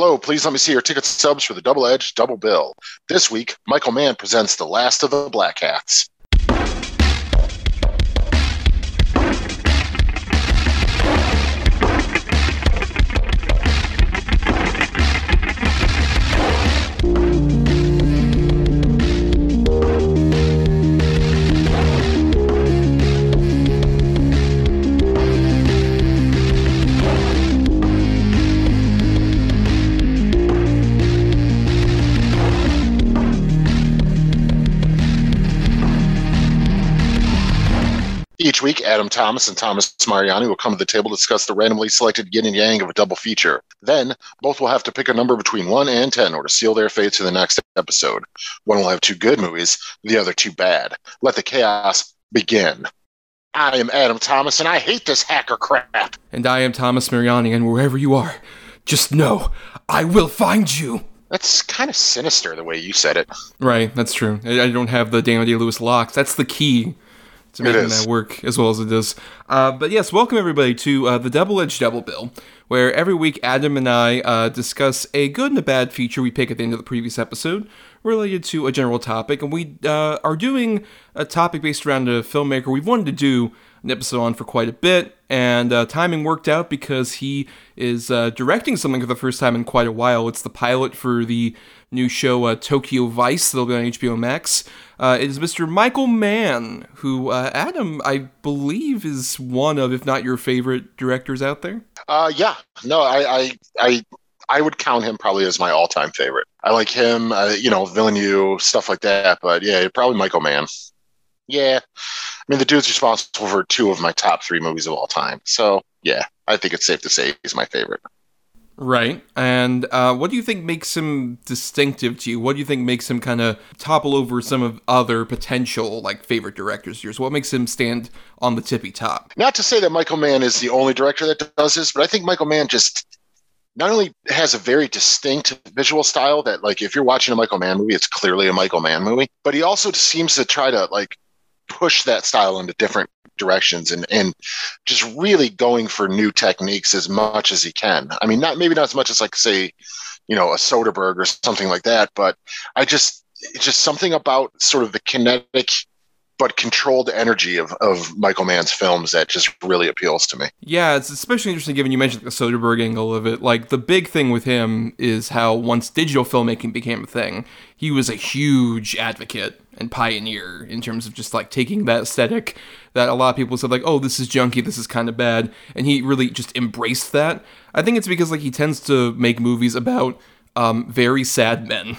Hello, please let me see your ticket subs for the double edged Double Bill. This week, Michael Mann presents The Last of the Blackhats. Adam Thomas and Thomas Mariani will come to the table to discuss the randomly selected yin and yang of a double feature. Then, both will have to pick a number between 1 and 10 or to seal their fates for the next episode. One will have two good movies, the other two bad. Let the chaos begin. I am Adam Thomas, and I hate this hacker crap. And I am Thomas Mariani, and wherever you are, just know I will find you. That's kind of sinister the way you said it. Right, that's true. I I don't have the Daniel Day Lewis locks. That's the key to making is. that work as well as it does. Uh, but yes, welcome everybody to uh, the Double Edge Double Bill, where every week Adam and I uh, discuss a good and a bad feature we pick at the end of the previous episode related to a general topic, and we uh, are doing a topic based around a filmmaker we've wanted to do an episode on for quite a bit, and uh, timing worked out because he is uh, directing something for the first time in quite a while. It's the pilot for the new show uh, Tokyo Vice that'll be on HBO Max. Uh, it is Mr. Michael Mann, who uh, Adam, I believe, is one of, if not your favorite directors out there. Uh, yeah, no, I, I, I, I would count him probably as my all-time favorite. I like him, uh, you know, Villeneuve, stuff like that. But yeah, probably Michael Mann. Yeah, I mean, the dude's responsible for two of my top three movies of all time. So yeah, I think it's safe to say he's my favorite. Right. And uh, what do you think makes him distinctive to you? What do you think makes him kind of topple over some of other potential like favorite directors of yours? What makes him stand on the tippy top? Not to say that Michael Mann is the only director that does this, but I think Michael Mann just not only has a very distinct visual style that like if you're watching a Michael Mann movie, it's clearly a Michael Mann movie, but he also seems to try to like push that style into different directions and and just really going for new techniques as much as he can. I mean, not maybe not as much as like say, you know, a Soderbergh or something like that, but I just it's just something about sort of the kinetic but controlled energy of, of Michael Mann's films that just really appeals to me. Yeah, it's especially interesting given you mentioned the Soderbergh angle of it. Like the big thing with him is how once digital filmmaking became a thing, he was a huge advocate and pioneer in terms of just like taking that aesthetic that a lot of people said like, oh, this is junky, this is kind of bad, and he really just embraced that. I think it's because like he tends to make movies about um, very sad men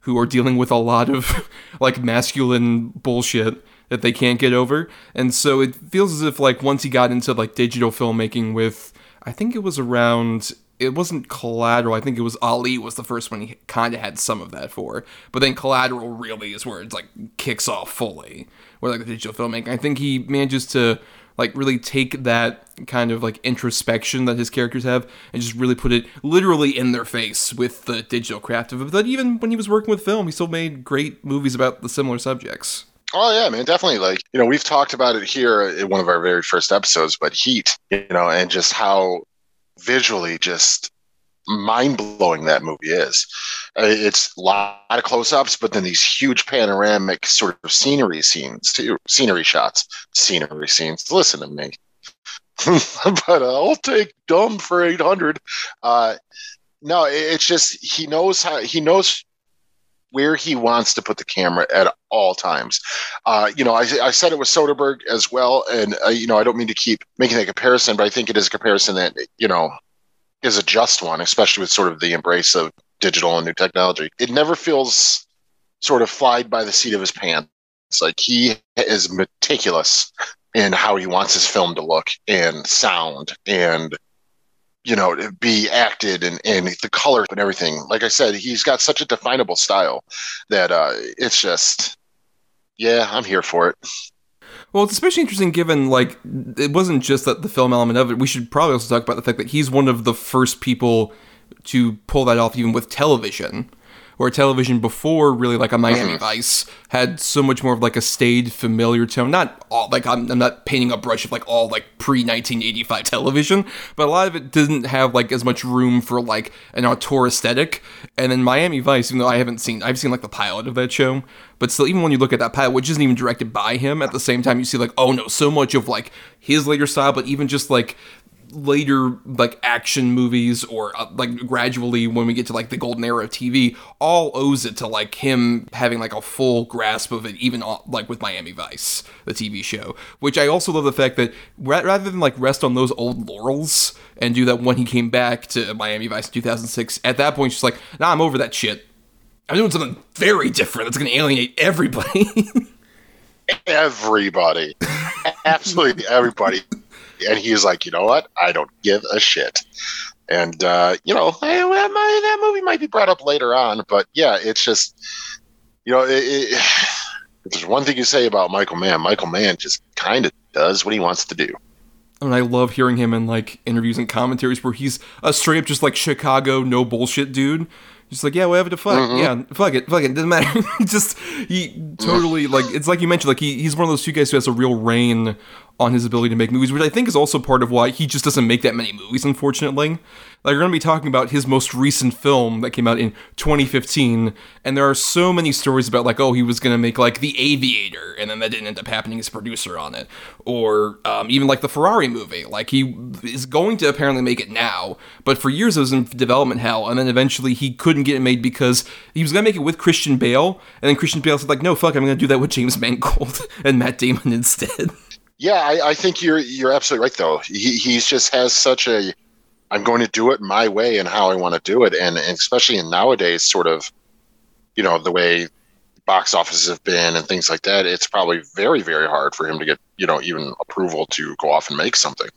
who are dealing with a lot of like masculine bullshit that they can't get over. And so it feels as if like once he got into like digital filmmaking with I think it was around it wasn't collateral, I think it was Ali was the first one he kind of had some of that for. But then collateral really is where it's like kicks off fully. Where like the digital filmmaking. I think he manages to like really take that kind of like introspection that his characters have and just really put it literally in their face with the digital craft of it. But even when he was working with film, he still made great movies about the similar subjects. Oh yeah, man, definitely. Like you know, we've talked about it here in one of our very first episodes, but Heat, you know, and just how visually just mind blowing that movie is. It's a lot of close ups, but then these huge panoramic sort of scenery scenes, too, scenery shots, scenery scenes. Listen to me. but uh, I'll take dumb for 800. Uh, no, it's just he knows how he knows where he wants to put the camera at all times. Uh, you know, I, I said it was Soderbergh as well, and uh, you know, I don't mean to keep making that comparison, but I think it is a comparison that you know is a just one, especially with sort of the embrace of digital and new technology. It never feels sort of flied by the seat of his pants. Like he is meticulous in how he wants his film to look and sound and you know be acted and, and the color and everything. Like i said he's got such a definable style that uh it's just yeah i'm here for it. Well, it's especially interesting given like it wasn't just that the film element of it. We should probably also talk about the fact that he's one of the first people to pull that off, even with television, where television before really like a Miami mm-hmm. Vice had so much more of like a staid, familiar tone. Not all like I'm, I'm not painting a brush of like all like pre 1985 television, but a lot of it didn't have like as much room for like an auteur aesthetic. And then Miami Vice, even though I haven't seen, I've seen like the pilot of that show, but still, even when you look at that pilot, which isn't even directed by him, at the same time you see like, oh no, so much of like his later style, but even just like later like action movies or uh, like gradually when we get to like the golden era of TV all owes it to like him having like a full grasp of it even like with Miami Vice the TV show which I also love the fact that ra- rather than like rest on those old laurels and do that when he came back to Miami Vice in 2006 at that point she's like nah I'm over that shit. I'm doing something very different that's going to alienate everybody. Everybody. Absolutely everybody and he's like, you know what? I don't give a shit. And uh, you know, I, that, might, that movie might be brought up later on, but yeah, it's just, you know, it, it, if there's one thing you say about Michael Mann, Michael Mann just kind of does what he wants to do. And I love hearing him in like interviews and commentaries where he's a straight up just like Chicago no bullshit dude. Just like, yeah, whatever the fuck. Mm-hmm. Yeah, fuck it. Fuck it. Doesn't matter. just, he totally, like, it's like you mentioned, like, he, he's one of those two guys who has a real rein on his ability to make movies, which I think is also part of why he just doesn't make that many movies, unfortunately. Like, we're going to be talking about his most recent film that came out in 2015, and there are so many stories about, like, oh, he was going to make, like, The Aviator, and then that didn't end up happening as producer on it. Or um, even, like, the Ferrari movie. Like, he is going to apparently make it now, but for years it was in development hell, and then eventually he couldn't get it made because he was going to make it with Christian Bale, and then Christian Bale said, like, no, fuck, I'm going to do that with James Mangold and Matt Damon instead. Yeah, I, I, think you're you're absolutely right. Though he he's just has such a, I'm going to do it my way and how I want to do it, and, and especially in nowadays, sort of, you know, the way box offices have been and things like that. It's probably very very hard for him to get you know even approval to go off and make something.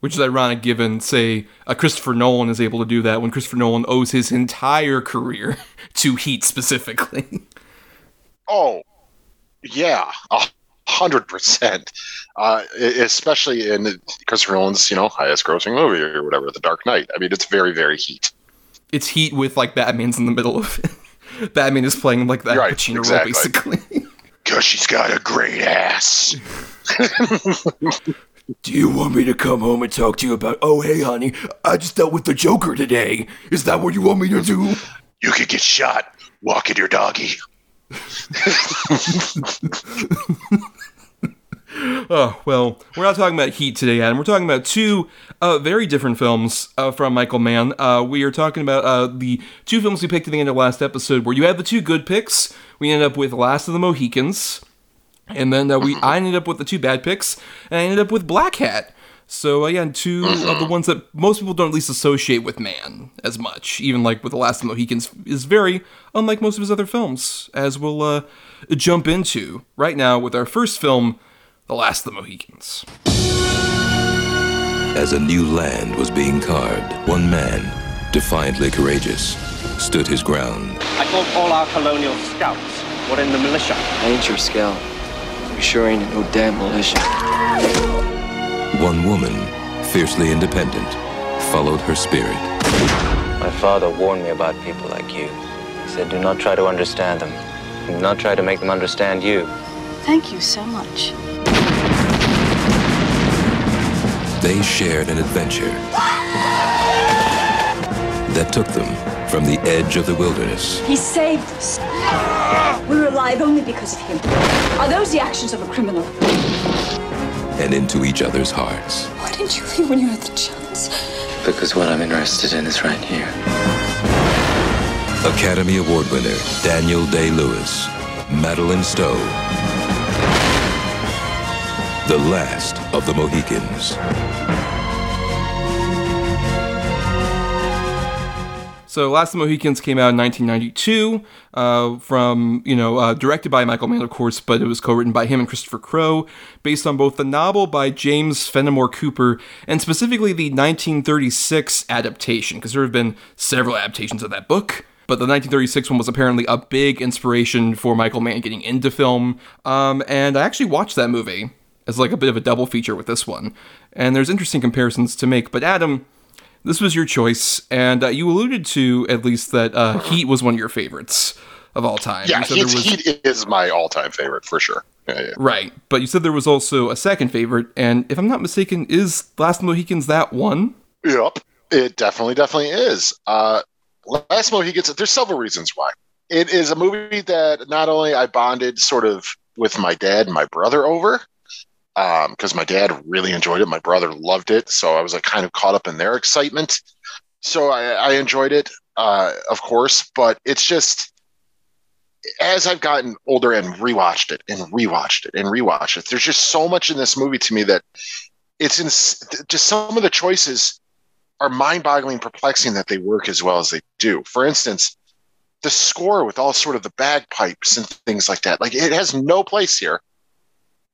Which is ironic, given say a Christopher Nolan is able to do that when Christopher Nolan owes his entire career to Heat specifically. Oh, yeah, hundred percent. Uh, especially in Christopher Nolan's, you know, highest grossing movie or whatever, The Dark Knight. I mean, it's very, very heat. It's heat with like Batman's in the middle of it. Batman is playing like that right, Pacino exactly. role, basically. Because she's got a great ass. Do you want me to come home and talk to you about? Oh, hey, honey, I just dealt with the Joker today. Is that what you want me to do? You could get shot walking your doggy. Oh well, we're not talking about Heat today, Adam. We're talking about two uh, very different films uh, from Michael Mann. Uh, we are talking about uh, the two films we picked at the end of last episode, where you had the two good picks. We ended up with Last of the Mohicans, and then uh, we I ended up with the two bad picks, and I ended up with Blackhat. So again, two of the ones that most people don't at least associate with Mann as much. Even like with the Last of the Mohicans is very unlike most of his other films, as we'll uh, jump into right now with our first film, The Last of the Mohicans. As a new land was being carved, one man, defiantly courageous, stood his ground. I thought all our colonial scouts were in the militia. I ain't your scout. You sure ain't no damn militia. One woman, fiercely independent, followed her spirit. My father warned me about people like you. He said, do not try to understand them. Do not try to make them understand you. Thank you so much. They shared an adventure that took them from the edge of the wilderness. He saved us. We're alive only because of him. Are those the actions of a criminal? And into each other's hearts. Why didn't you leave when you had the chance? Because what I'm interested in is right here. Academy Award winner Daniel Day Lewis, Madeleine Stowe, The Last of the Mohicans. So, Last of the Mohicans came out in 1992, uh, from you know uh, directed by Michael Mann, of course, but it was co-written by him and Christopher Crowe, based on both the novel by James Fenimore Cooper and specifically the 1936 adaptation, because there have been several adaptations of that book. But the 1936 one was apparently a big inspiration for Michael Mann getting into film. Um, and I actually watched that movie as like a bit of a double feature with this one. And there's interesting comparisons to make. But Adam, this was your choice, and uh, you alluded to at least that uh, Heat was one of your favorites of all time. Yeah, You said there Heat, was- Heat is my all-time favorite for sure. Yeah, yeah. Right, but you said there was also a second favorite, and if I'm not mistaken, is Last Mohicans that one? Yep, it definitely, definitely is. Uh, Last Mohicans. There's several reasons why. It is a movie that not only I bonded sort of with my dad and my brother over, because my dad really enjoyed it, my brother loved it, so I was like kind of caught up in their excitement. So I, I enjoyed it, uh, of course, but it's just as I've gotten older and rewatched it and rewatched it and rewatched it, there's just so much in this movie to me that it's in just some of the choices are mind-boggling, perplexing that they work as well as they do. For instance, the score with all sort of the bagpipes and things like that, like it has no place here.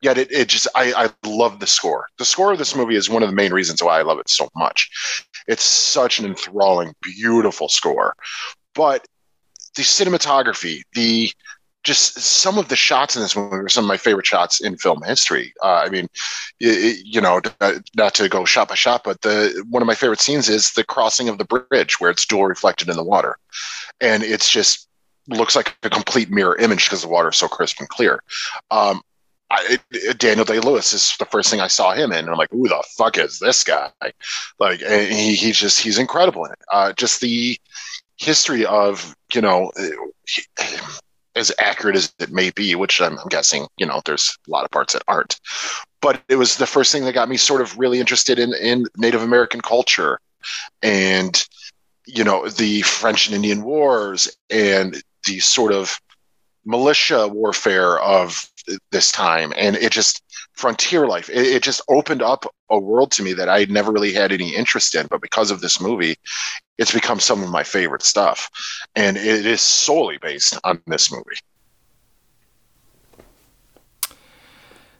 Yet it, it just I, I love the score. The score of this movie is one of the main reasons why I love it so much. It's such an enthralling, beautiful score. But the cinematography, the just some of the shots in this movie are some of my favorite shots in film history. Uh, I mean, y- y- you know, uh, not to go shot by shot, but the one of my favorite scenes is the crossing of the bridge where it's dual reflected in the water, and it's just looks like a complete mirror image because the water is so crisp and clear. Um, I, Daniel Day Lewis is the first thing I saw him in, and I'm like, "Who the fuck is this guy?" Like, he he's just he's incredible in it. Uh, just the history of you know he- as accurate as it may be which I'm, I'm guessing you know there's a lot of parts that aren't but it was the first thing that got me sort of really interested in in native american culture and you know the french and indian wars and the sort of militia warfare of this time and it just frontier life it, it just opened up a world to me that i never really had any interest in but because of this movie it's become some of my favorite stuff and it is solely based on this movie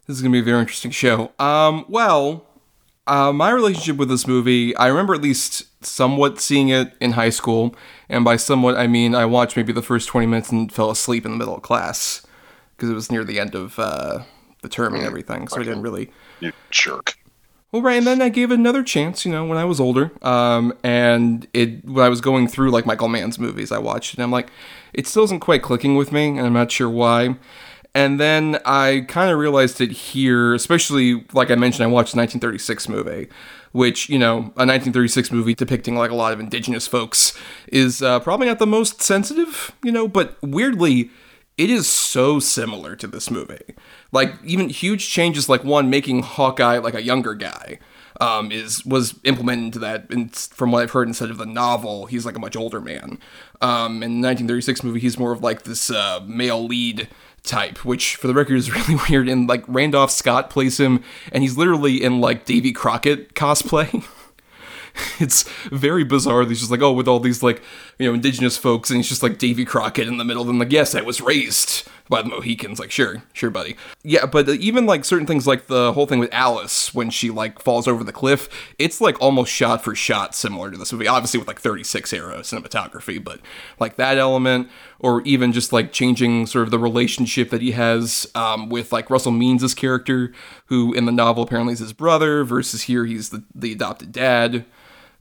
This is going to be a very interesting show. Um, well, uh, my relationship with this movie, I remember at least somewhat seeing it in high school, and by somewhat I mean I watched maybe the first twenty minutes and fell asleep in the middle of class because it was near the end of uh, the term and everything, so I didn't really you jerk Well, right, and then I gave it another chance, you know, when I was older. Um, and it when I was going through like Michael Mann's movies, I watched it, and I'm like, it still isn't quite clicking with me, and I'm not sure why. And then I kind of realized it here, especially like I mentioned, I watched the 1936 movie, which you know, a 1936 movie depicting like a lot of indigenous folks is uh, probably not the most sensitive, you know, but weirdly it is so similar to this movie. Like even huge changes, like one making Hawkeye like a younger guy, um, is was implemented into that. And from what I've heard, instead of the novel, he's like a much older man. Um, in the 1936 movie, he's more of like this uh, male lead type, which for the record is really weird. And like Randolph Scott plays him, and he's literally in like Davy Crockett cosplay. it's very bizarre. He's just like, oh, with all these like, you know, indigenous folks, and he's just like Davy Crockett in the middle. And like, yes, I was raised by the Mohicans. Like, sure, sure, buddy. Yeah, but uh, even like certain things, like the whole thing with Alice when she like falls over the cliff, it's like almost shot for shot similar to this movie. Obviously with like 36 era cinematography, but like that element, or even just like changing sort of the relationship that he has um, with like Russell Means' character, who in the novel apparently is his brother, versus here he's the the adopted dad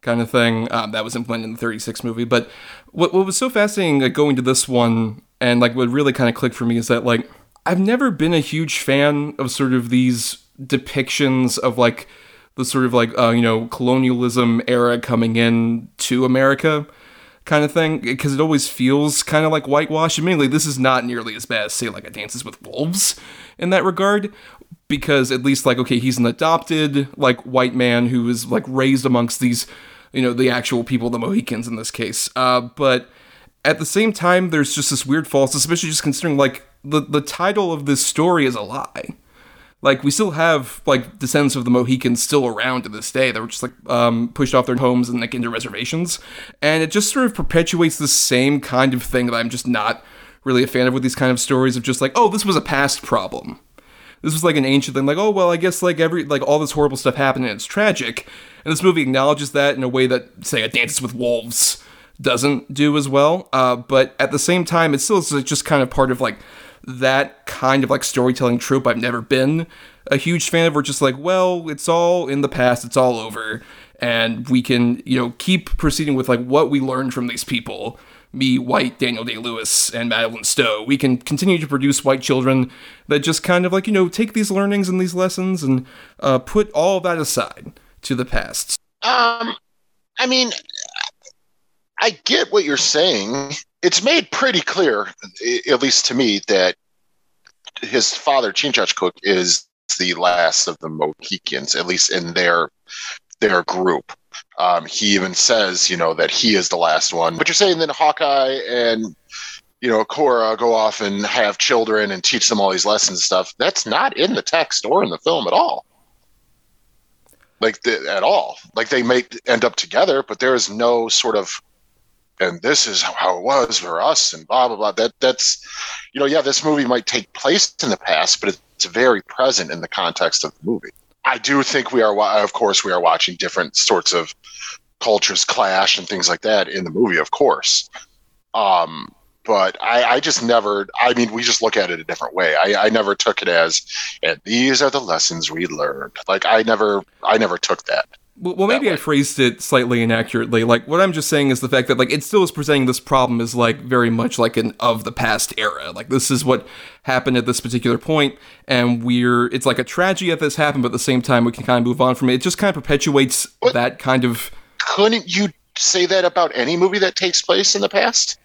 kind of thing um, that was implemented in the 36 movie. But what, what was so fascinating like, going to this one and like what really kind of clicked for me is that like I've never been a huge fan of sort of these depictions of like the sort of like uh, you know colonialism era coming in to America kind of thing because it always feels kind of like whitewash. Admittedly, this is not nearly as bad as say like a Dances with Wolves in that regard because at least like okay he's an adopted like white man who is like raised amongst these you know the actual people the mohicans in this case uh, but at the same time there's just this weird false especially just considering like the the title of this story is a lie like we still have like descendants of the Mohicans still around to this day They were just like um, pushed off their homes and like into reservations, and it just sort of perpetuates the same kind of thing that I'm just not really a fan of with these kind of stories of just like oh this was a past problem, this was like an ancient thing like oh well I guess like every like all this horrible stuff happened and it's tragic, and this movie acknowledges that in a way that say a Dances with Wolves doesn't do as well, uh, but at the same time it still just kind of part of like that kind of like storytelling trope I've never been a huge fan of. We're just like, well, it's all in the past, it's all over, and we can you know keep proceeding with like what we learned from these people me, white Daniel Day Lewis, and Madeleine Stowe. We can continue to produce white children that just kind of like, you know, take these learnings and these lessons and uh, put all that aside to the past. Um, I mean, I get what you're saying. It's made pretty clear, at least to me, that his father, Chingachgook, is the last of the Mohicans, at least in their their group. Um, he even says, you know, that he is the last one. But you're saying that Hawkeye and you know Cora go off and have children and teach them all these lessons and stuff. That's not in the text or in the film at all. Like the, at all. Like they may end up together, but there is no sort of and this is how it was for us and blah blah blah. That that's you know yeah this movie might take place in the past but it's very present in the context of the movie. I do think we are of course we are watching different sorts of cultures clash and things like that in the movie of course. Um but I, I just never i mean we just look at it a different way. I, I never took it as and these are the lessons we learned. Like i never i never took that well, well maybe I phrased it slightly inaccurately. Like what I'm just saying is the fact that like it still is presenting this problem as like very much like an of the past era. Like this is what happened at this particular point, and we're it's like a tragedy that this happened, but at the same time we can kind of move on from it. It just kind of perpetuates that kind of. Couldn't you say that about any movie that takes place in the past?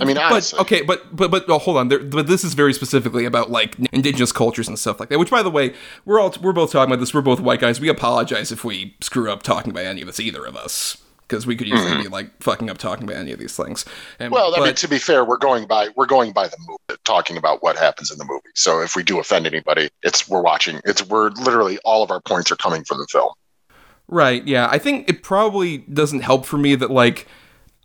I mean, honestly. but okay, but but but oh, hold on. There, but this is very specifically about like indigenous cultures and stuff like that. Which, by the way, we're all we're both talking about this. We're both white guys. We apologize if we screw up talking about any of this, either of us, because we could easily mm-hmm. be like fucking up talking about any of these things. And, well, but, I mean, to be fair, we're going by we're going by the movie, talking about what happens in the movie. So if we do offend anybody, it's we're watching. It's we're literally all of our points are coming from the film. Right. Yeah. I think it probably doesn't help for me that like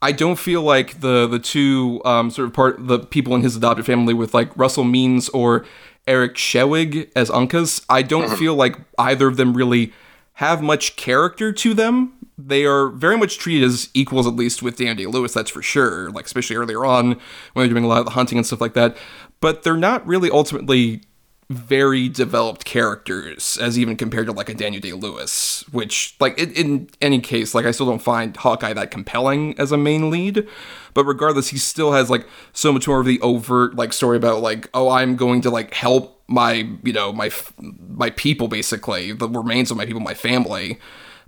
I don't feel like the the two um, sort of part the people in his adopted family with like Russell Means or Eric Schweig as Uncas. I don't mm-hmm. feel like either of them really have much character to them. They are very much treated as equals, at least with Dan Day Lewis, that's for sure. Like especially earlier on when they're doing a lot of the hunting and stuff like that. But they're not really ultimately very developed characters as even compared to like a Daniel Day Lewis, which like in, in, any case, like I still don't find Hawkeye that compelling as a main lead. But regardless, he still has like so much more of the overt like story about like oh I'm going to like help my you know my my people basically the remains of my people my family.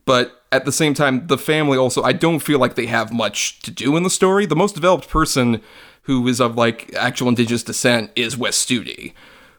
But at the same time, the family also I don't feel like they have much to do in the story. The most developed person who is of like actual indigenous descent is Wes Studi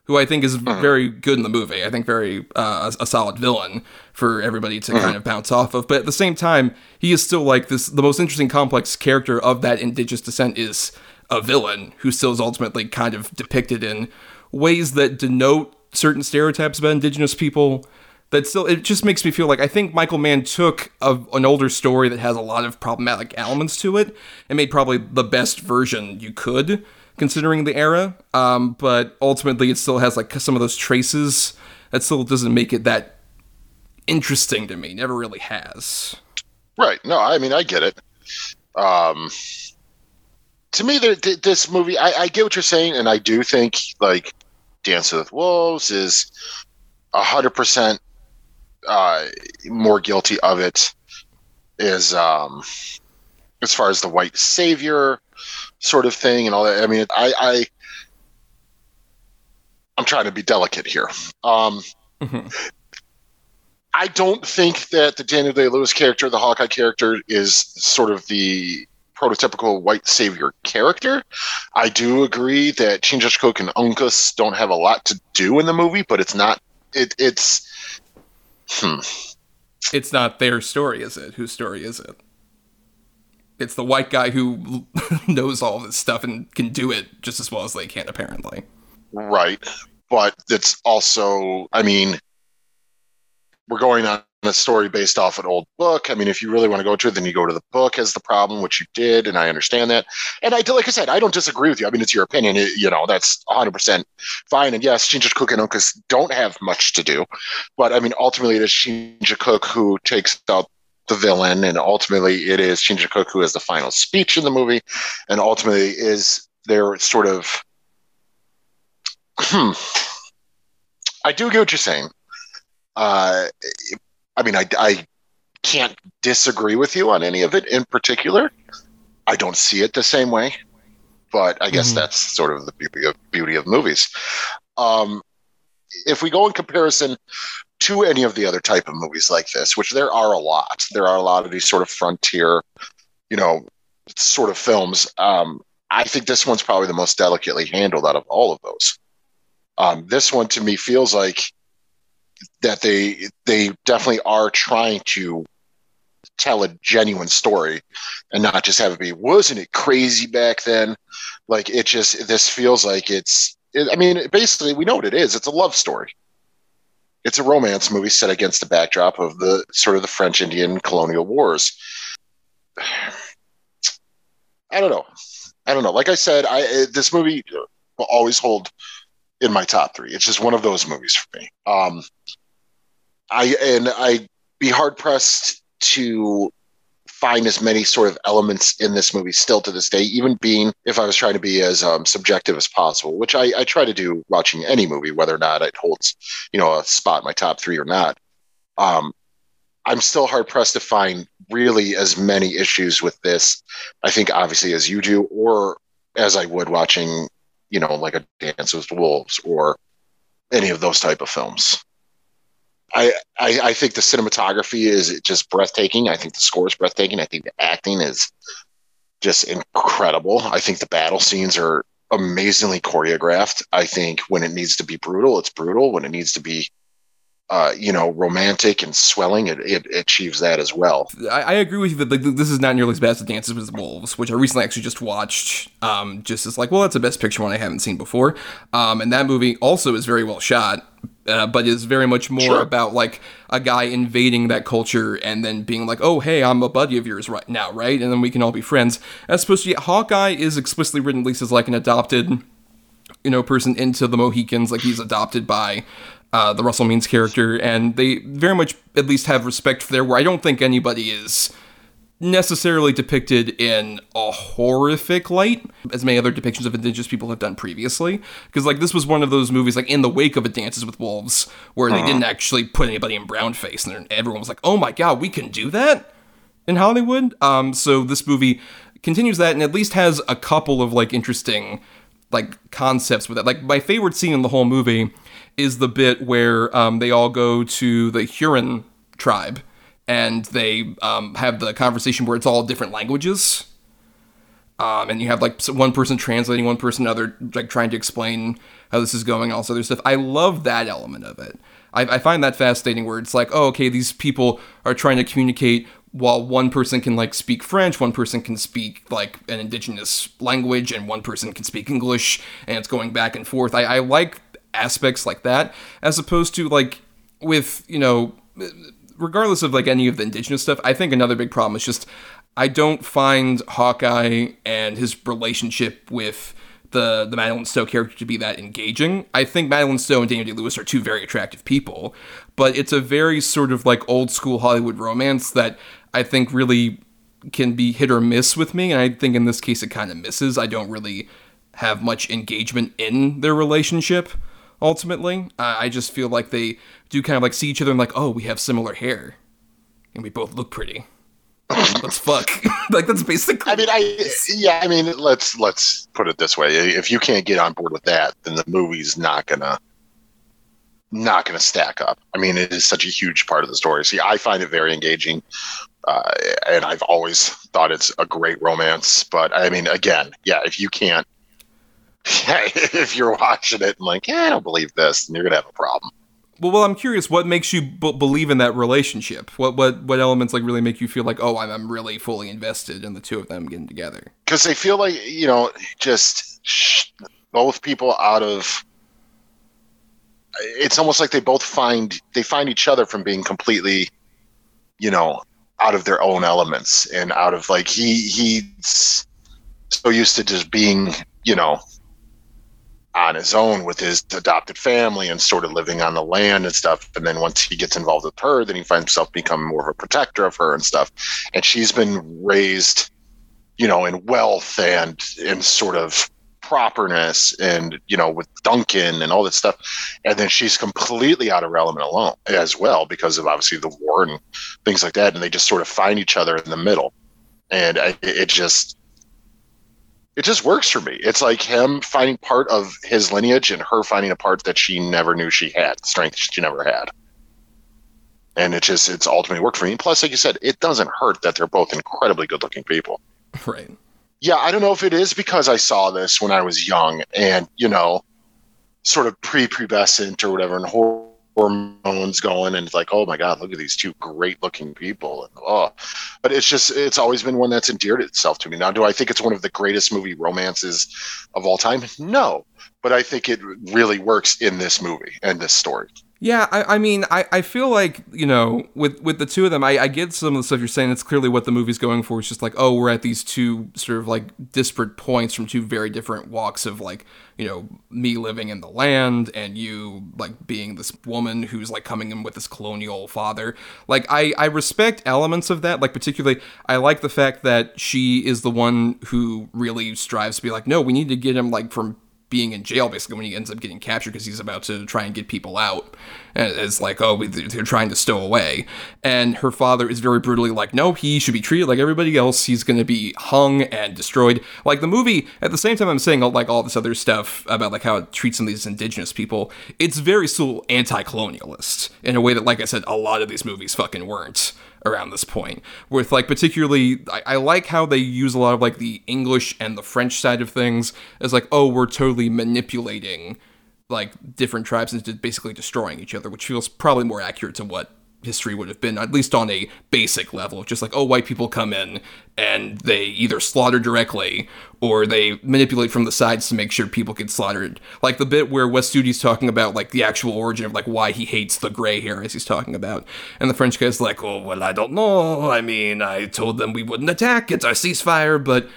who I think is mm-hmm. very good in the movie. I think very uh, a solid villain for everybody to mm-hmm. kind of bounce off of. But at the same time, he is still like this. The most interesting, complex character of that indigenous descent is a villain who still is ultimately kind of depicted in ways that denote certain stereotypes about indigenous people. That still, it just makes me feel like I think Michael Mann took a, an older story that has a lot of problematic elements to it and made probably the best version you could considering the era. Um, but ultimately, it still has like some of those traces that still doesn't make it that interesting to me. Never really has. Right. No, I mean, I get it. Um, to me, the, this movie, I, I, get what you're saying, and I do think like Dance with Wolves is hundred percent uh, more guilty of it. Is um, as far as the white savior sort of thing and all that. I mean, I, I I'm trying to be delicate here. Um, mm-hmm. I don't think that the Daniel Day Lewis character, the Hawkeye character, is sort of the prototypical white savior character. I do agree that Chingachgook and Uncas don't have a lot to do in the movie, but it's not. It, it's. Hmm. It's not their story, is it? Whose story is it? It's the white guy who knows all this stuff and can do it just as well as they can, apparently. Right. But it's also, I mean, we're going on a story based off an old book. I mean, if you really want to go to it, then you go to the book as the problem, which you did, and I understand that. And I, do like I said, I don't disagree with you. I mean, it's your opinion. It, you know, that's 100% fine. And yes, Chingachgook and Uncas don't have much to do, but I mean, ultimately, it is Chingachgook who takes out the villain, and ultimately it is Chingachgook who has the final speech in the movie, and ultimately is their sort of. Hmm, I do get what you're saying. Uh, I mean, I, I can't disagree with you on any of it in particular. I don't see it the same way, but I guess Mhm. that's sort of the beauty of beauty of movies. Um, if we go in comparison to any of the other type of movies like this, which there are a lot, there are a lot of these sort of frontier, you know, sort of films. Um, I think this one's probably the most delicately handled out of all of those. Um, this one to me feels like that they they definitely are trying to tell a genuine story and not just have it be wasn't it crazy back then like it just this feels like it's it, i mean basically we know what it is. It's a love story. It's a romance movie set against the backdrop of the sort of the french indian colonial wars. I don't know. I don't know. Like i said i uh, this movie will always hold in my top three. It's just one of those movies for me. Um i and i'd be hard pressed to find as many sort of elements in this movie still to this day, even being if I was trying to be as um, subjective as possible, which I, I try to do watching any movie, whether or not it holds, you know, a spot in my top three or not. Um, I'm still hard pressed to find really as many issues with this. I think obviously as you do, or as I would watching, you know, like a Dance with Wolves or any of those type of films. I, I, think the cinematography is just breathtaking. I think the score is breathtaking. I think the acting is just incredible. I think the battle scenes are amazingly choreographed. I think when it needs to be brutal, it's brutal. When it needs to be, uh, you know, romantic and swelling, it, it, achieves that as well. I, I agree with you that like, this is not nearly as bad as Dances with Wolves, which I recently actually just watched. Um, just as like, well, that's a best picture one I haven't seen before. Um, and that movie also is very well shot. Uh, but is very much more Sure. about like a guy invading that culture and then being like, oh, hey, I'm a buddy of yours right now, right? And then we can all be friends. As opposed to, yeah, Hawkeye is explicitly written at least as like an adopted, you know, person into the Mohicans. Like he's adopted by uh, the Russell Means character, and they very much at least have respect for there. Where I don't think anybody is necessarily depicted in a horrific light as many other depictions of indigenous people have done previously. Because like this was one of those movies like in the wake of a dances with wolves where they didn't actually put anybody in brown face and everyone was like oh my god we can do that in hollywood? Um so this movie continues that and at least has a couple of like interesting like concepts with it. Like my favorite scene in the whole movie is the bit where um, they all go to the huron tribe and they um, have the conversation where it's all different languages. Um, and you have like one person translating, one person another like trying to explain how this is going, all this other stuff. I love that element of it. I, I find that fascinating, where it's like, oh, okay, these people are trying to communicate while one person can like speak French, one person can speak like an indigenous language, and one person can speak English, and it's going back and forth. I, I like aspects like that, as opposed to like with you know regardless of like any of the indigenous stuff, I think another big problem is just I don't find Hawkeye and his relationship with the the Madeleine Stowe character to be that engaging. I think Madeleine Stowe and Daniel Day Lewis are two very attractive people, but it's a very sort of like old school Hollywood romance that I think really can be hit or miss with me, and I think in this case it kind of misses. I don't really have much engagement in their relationship ultimately. I just feel like they do kind of like see each other and like, oh, we have similar hair, and we both look pretty. Let's fuck. like that's basically. I mean, I yeah, I mean, let's let's put it this way: if you can't get on board with that, then the movie's not gonna not gonna stack up. I mean, it is such a huge part of the story. See, I find it very engaging, uh, and I've always thought it's a great romance. But I mean, again, yeah, if you can't, if you're watching it and like, yeah, I don't believe this, then you're gonna have a problem. Well, well, I'm curious. What makes you b- believe in that relationship? What what what elements like really make you feel like, oh, I'm, I'm really fully invested in the two of them getting together? because they feel like you know just sh- both people out of it's almost like they both find they find each other from being completely you know out of their own elements and out of like he he's so used to just being you know on his own with his adopted family and sort of living on the land and stuff. And then once he gets involved with her then he finds himself becoming more of a protector of her and stuff. And she's been raised you know, in wealth and in sort of properness and you know with Duncan and all that stuff, and then she's completely out of her element alone as well because of obviously the war and things like that, and they just sort of find each other in the middle, and it just it just works for me. It's like him finding part of his lineage and her finding a part that she never knew she had, strength she never had. And it just it's ultimately worked for me. Plus, like you said, it doesn't hurt that they're both incredibly good looking people. Right. Yeah, I don't know if it is because I saw this when I was young and, you know, sort of pre pubescent or whatever, and hormones going, and it's like, oh my God, look at these two great looking people. And oh, but it's just, it's always been one that's endeared itself to me. Now, do I think it's one of the greatest movie romances of all time? No, but I think it really works in this movie and this story. Yeah, I, I mean, I, I feel like, you know, with, with the two of them, I, I get some of the stuff you're saying. It's clearly what the movie's going for. It's just like, oh, we're at these two sort of like disparate points from two very different walks of like, you know, me living in the land and you like being this woman who's like coming in with this colonial father. Like, I, I respect elements of that. Like, particularly, I like the fact that she is the one who really strives to be like, no, we need to get him like from being in jail basically when he ends up getting captured because he's about to try and get people out. And it's like oh they're trying to stow away. And her father is very brutally like no he should be treated like everybody else. He's going to be hung and destroyed. Like the movie at the same time i'm saying like all this other stuff about like how it treats some of these indigenous people it's very still anti-colonialist in a way that like i said a lot of these movies fucking weren't around this point with like particularly I, I, like how they use a lot of like the english and the french side of things as like oh we're totally manipulating like different tribes into basically destroying each other which feels probably more accurate to what history would have been, at least on a basic level. Just like, oh, white people come in and they either slaughter directly or they manipulate from the sides to make sure people get slaughtered. Like the bit where Wes Studi's talking about like the actual origin of like why he hates the gray hair as he's talking about. And the French guy's like, oh, well, I don't know. I mean, I told them we wouldn't attack. It's our ceasefire, but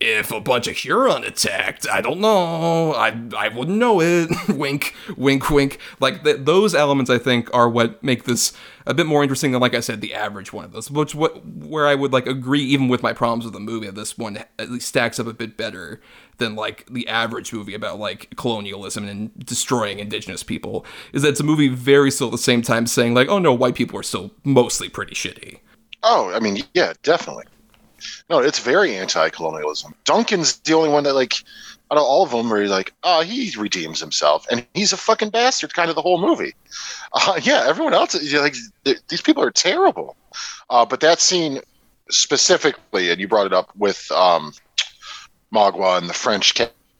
if a bunch of Huron attacked, I don't know. I I wouldn't know it. wink, wink, wink. Like th- those elements, I think, are what make this a bit more interesting than, like I said, the average one of those. Which what where I would like agree, even with my problems with the movie, this one at least stacks up a bit better than like the average movie about like colonialism and destroying indigenous people. Is that it's a movie very still at the same time saying like, oh no, white people are still mostly pretty shitty. Oh, I mean, yeah, definitely. No, it's very anti-colonialism. Duncan's the only one that like out of all of them where he's like, oh, he redeems himself, and he's a fucking bastard. Kind of the whole movie. Uh, yeah, everyone else like these people are terrible. Uh, but that scene specifically, and you brought it up with um, Magua and the French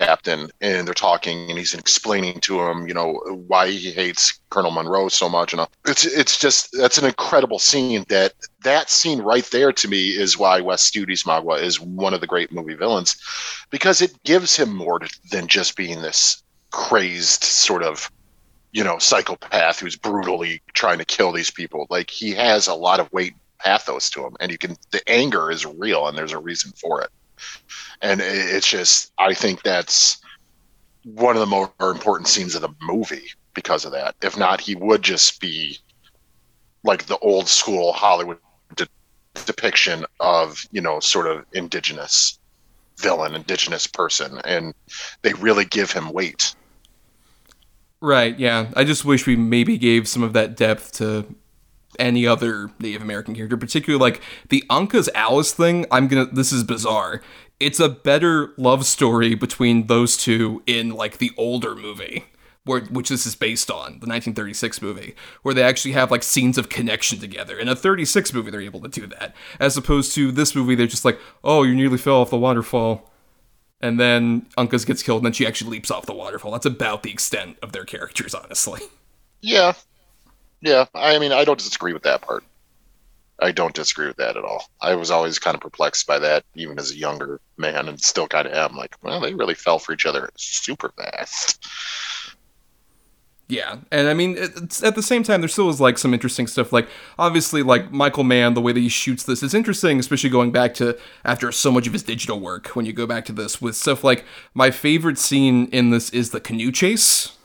captain and they're talking and he's explaining to him you know why he hates colonel munro so much and it's it's just that's an incredible scene that that scene right there to me is why wes studi's magua is one of the great movie villains because it gives him more than just being this crazed sort of you know psychopath who's brutally trying to kill these people. Like he has a lot of weight pathos to him and you can the anger is real and there's a reason for it and it's just I think that's one of the more important scenes of the movie because of that. If not, he would just be like the old school Hollywood de- depiction of you know sort of indigenous villain, indigenous person, and they really give him weight. Right. Yeah. I just wish we maybe gave some of that depth to any other Native American character, particularly like the Uncas Alice thing. I'm gonna. This is bizarre it's a better love story between those two in like the older movie where which this is based on the 1936 movie where they actually have like scenes of connection together in a 36 movie they're able to do that as opposed to this movie they're just like oh you nearly fell off the waterfall and then uncas gets killed and then she actually leaps off the waterfall that's about the extent of their characters honestly yeah yeah i mean i don't disagree with that part I don't disagree with that at all. I was always kind of perplexed by that, even as a younger man, and still kind of am. Like, well, they really fell for each other super fast. Yeah, and I mean, at the same time, there still is like some interesting stuff. Like, obviously, like Michael Mann, the way that he shoots this is interesting, especially going back to after so much of his digital work. When you go back to this with stuff like my favorite scene in this is the canoe chase,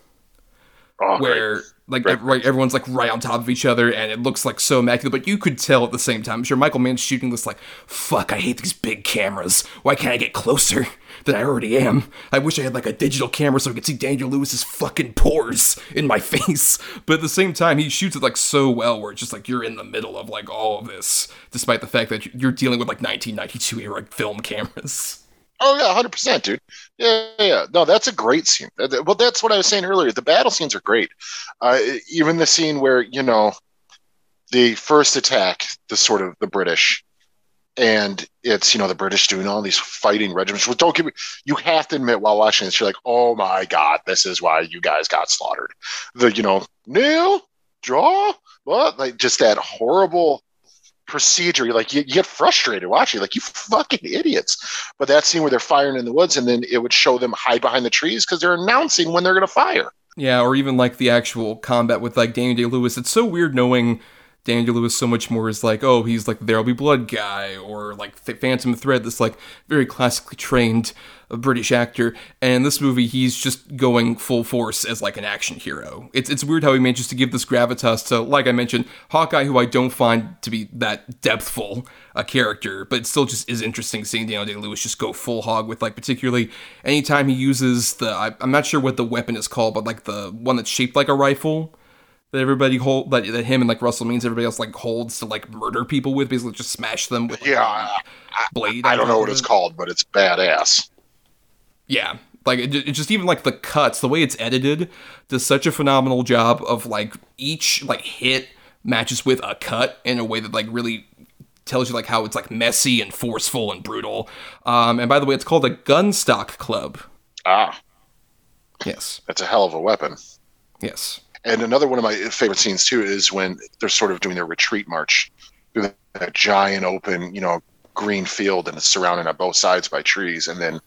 oh, where great like Right. ev- right, everyone's like right on top of each other, and it looks like so immaculate. But you could tell at the same time. I'm sure Michael Mann's shooting this like, fuck, I hate these big cameras. Why can't I get closer than I already am? I wish I had like a digital camera so I could see Daniel Lewis's fucking pores in my face. But at the same time, he shoots it like so well, where it's just like you're in the middle of like all of this, despite the fact that you're dealing with like 1992 era film cameras. Oh yeah, hundred percent, dude. Yeah, yeah. No, that's a great scene. Well, that's what I was saying earlier. The battle scenes are great. Uh, even the scene where you know the first attack, the sort of the British, and it's you know the British doing all these fighting regiments. Which don't give me. You have to admit while watching this, you're like, oh my god, this is why you guys got slaughtered. The you know kneel, draw, what like just that horrible procedure. You're like you, you get frustrated watching, like you fucking idiots. But that scene where they're firing in the woods, and then it would show them hide behind the trees because they're announcing when they're going to fire. Yeah, or even like the actual combat with like Daniel Day Lewis. It's so weird knowing Daniel Lewis so much more is like, oh, he's like the There'll Be Blood guy, or like Phantom Thread, this like very classically trained uh, British actor. And this movie, he's just going full force as like an action hero. It's it's weird how he manages to give this gravitas to, like I mentioned, Hawkeye, who I don't find to be that depthful a character, but it still just is interesting seeing Daniel Day Lewis just go full hog with like particularly anytime he uses the I, I'm not sure what the weapon is called, but like the one that's shaped like a rifle that everybody hold that, that him and like Russell Means everybody else like holds to like murder people with, basically just smash them with like, Yeah, a blade. I on don't know what it's called, but it's badass. Yeah. Like it, it's just even like the cuts, the way it's edited does such a phenomenal job of like each like hit matches with a cut in a way that like really tells you like how it's like messy and forceful and brutal. Um, and by the way, it's called a gunstock club. Ah, Yes. that's a hell of a weapon. Yes. And another one of my favorite scenes too is when they're sort of doing their retreat march through that giant open, you know, green field, and it's surrounded on both sides by trees, and then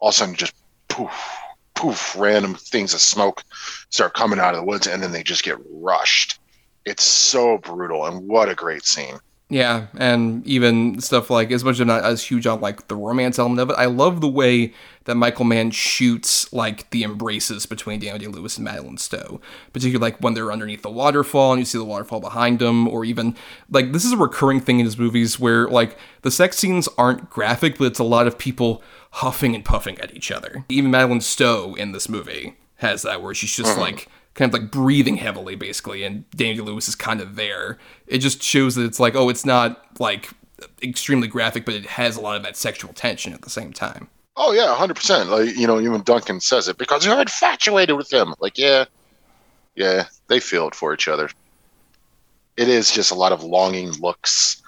all of a sudden just poof, poof, random things of smoke start coming out of the woods, and then they just get rushed. It's so brutal, and what a great scene. Yeah, and even stuff like as much as I'm not as huge on like the romance element of it, I love the way that Michael Mann shoots like the embraces between Daniel Day Lewis and Madeleine Stowe. Particularly like when they're underneath the waterfall and you see the waterfall behind them, or even like this is a recurring thing in his movies where like the sex scenes aren't graphic, but it's a lot of people huffing and puffing at each other. Even Madeleine Stowe in this movie has that where she's just mm-hmm. like kind of like breathing heavily basically and Daniel Lewis is kind of there. It just shows that it's like oh it's not like extremely graphic but it has a lot of that sexual tension at the same time. Oh yeah, hundred percent. Like you know, even Duncan says it because you're infatuated with him. Like yeah, yeah, they feel it for each other. It is just a lot of longing looks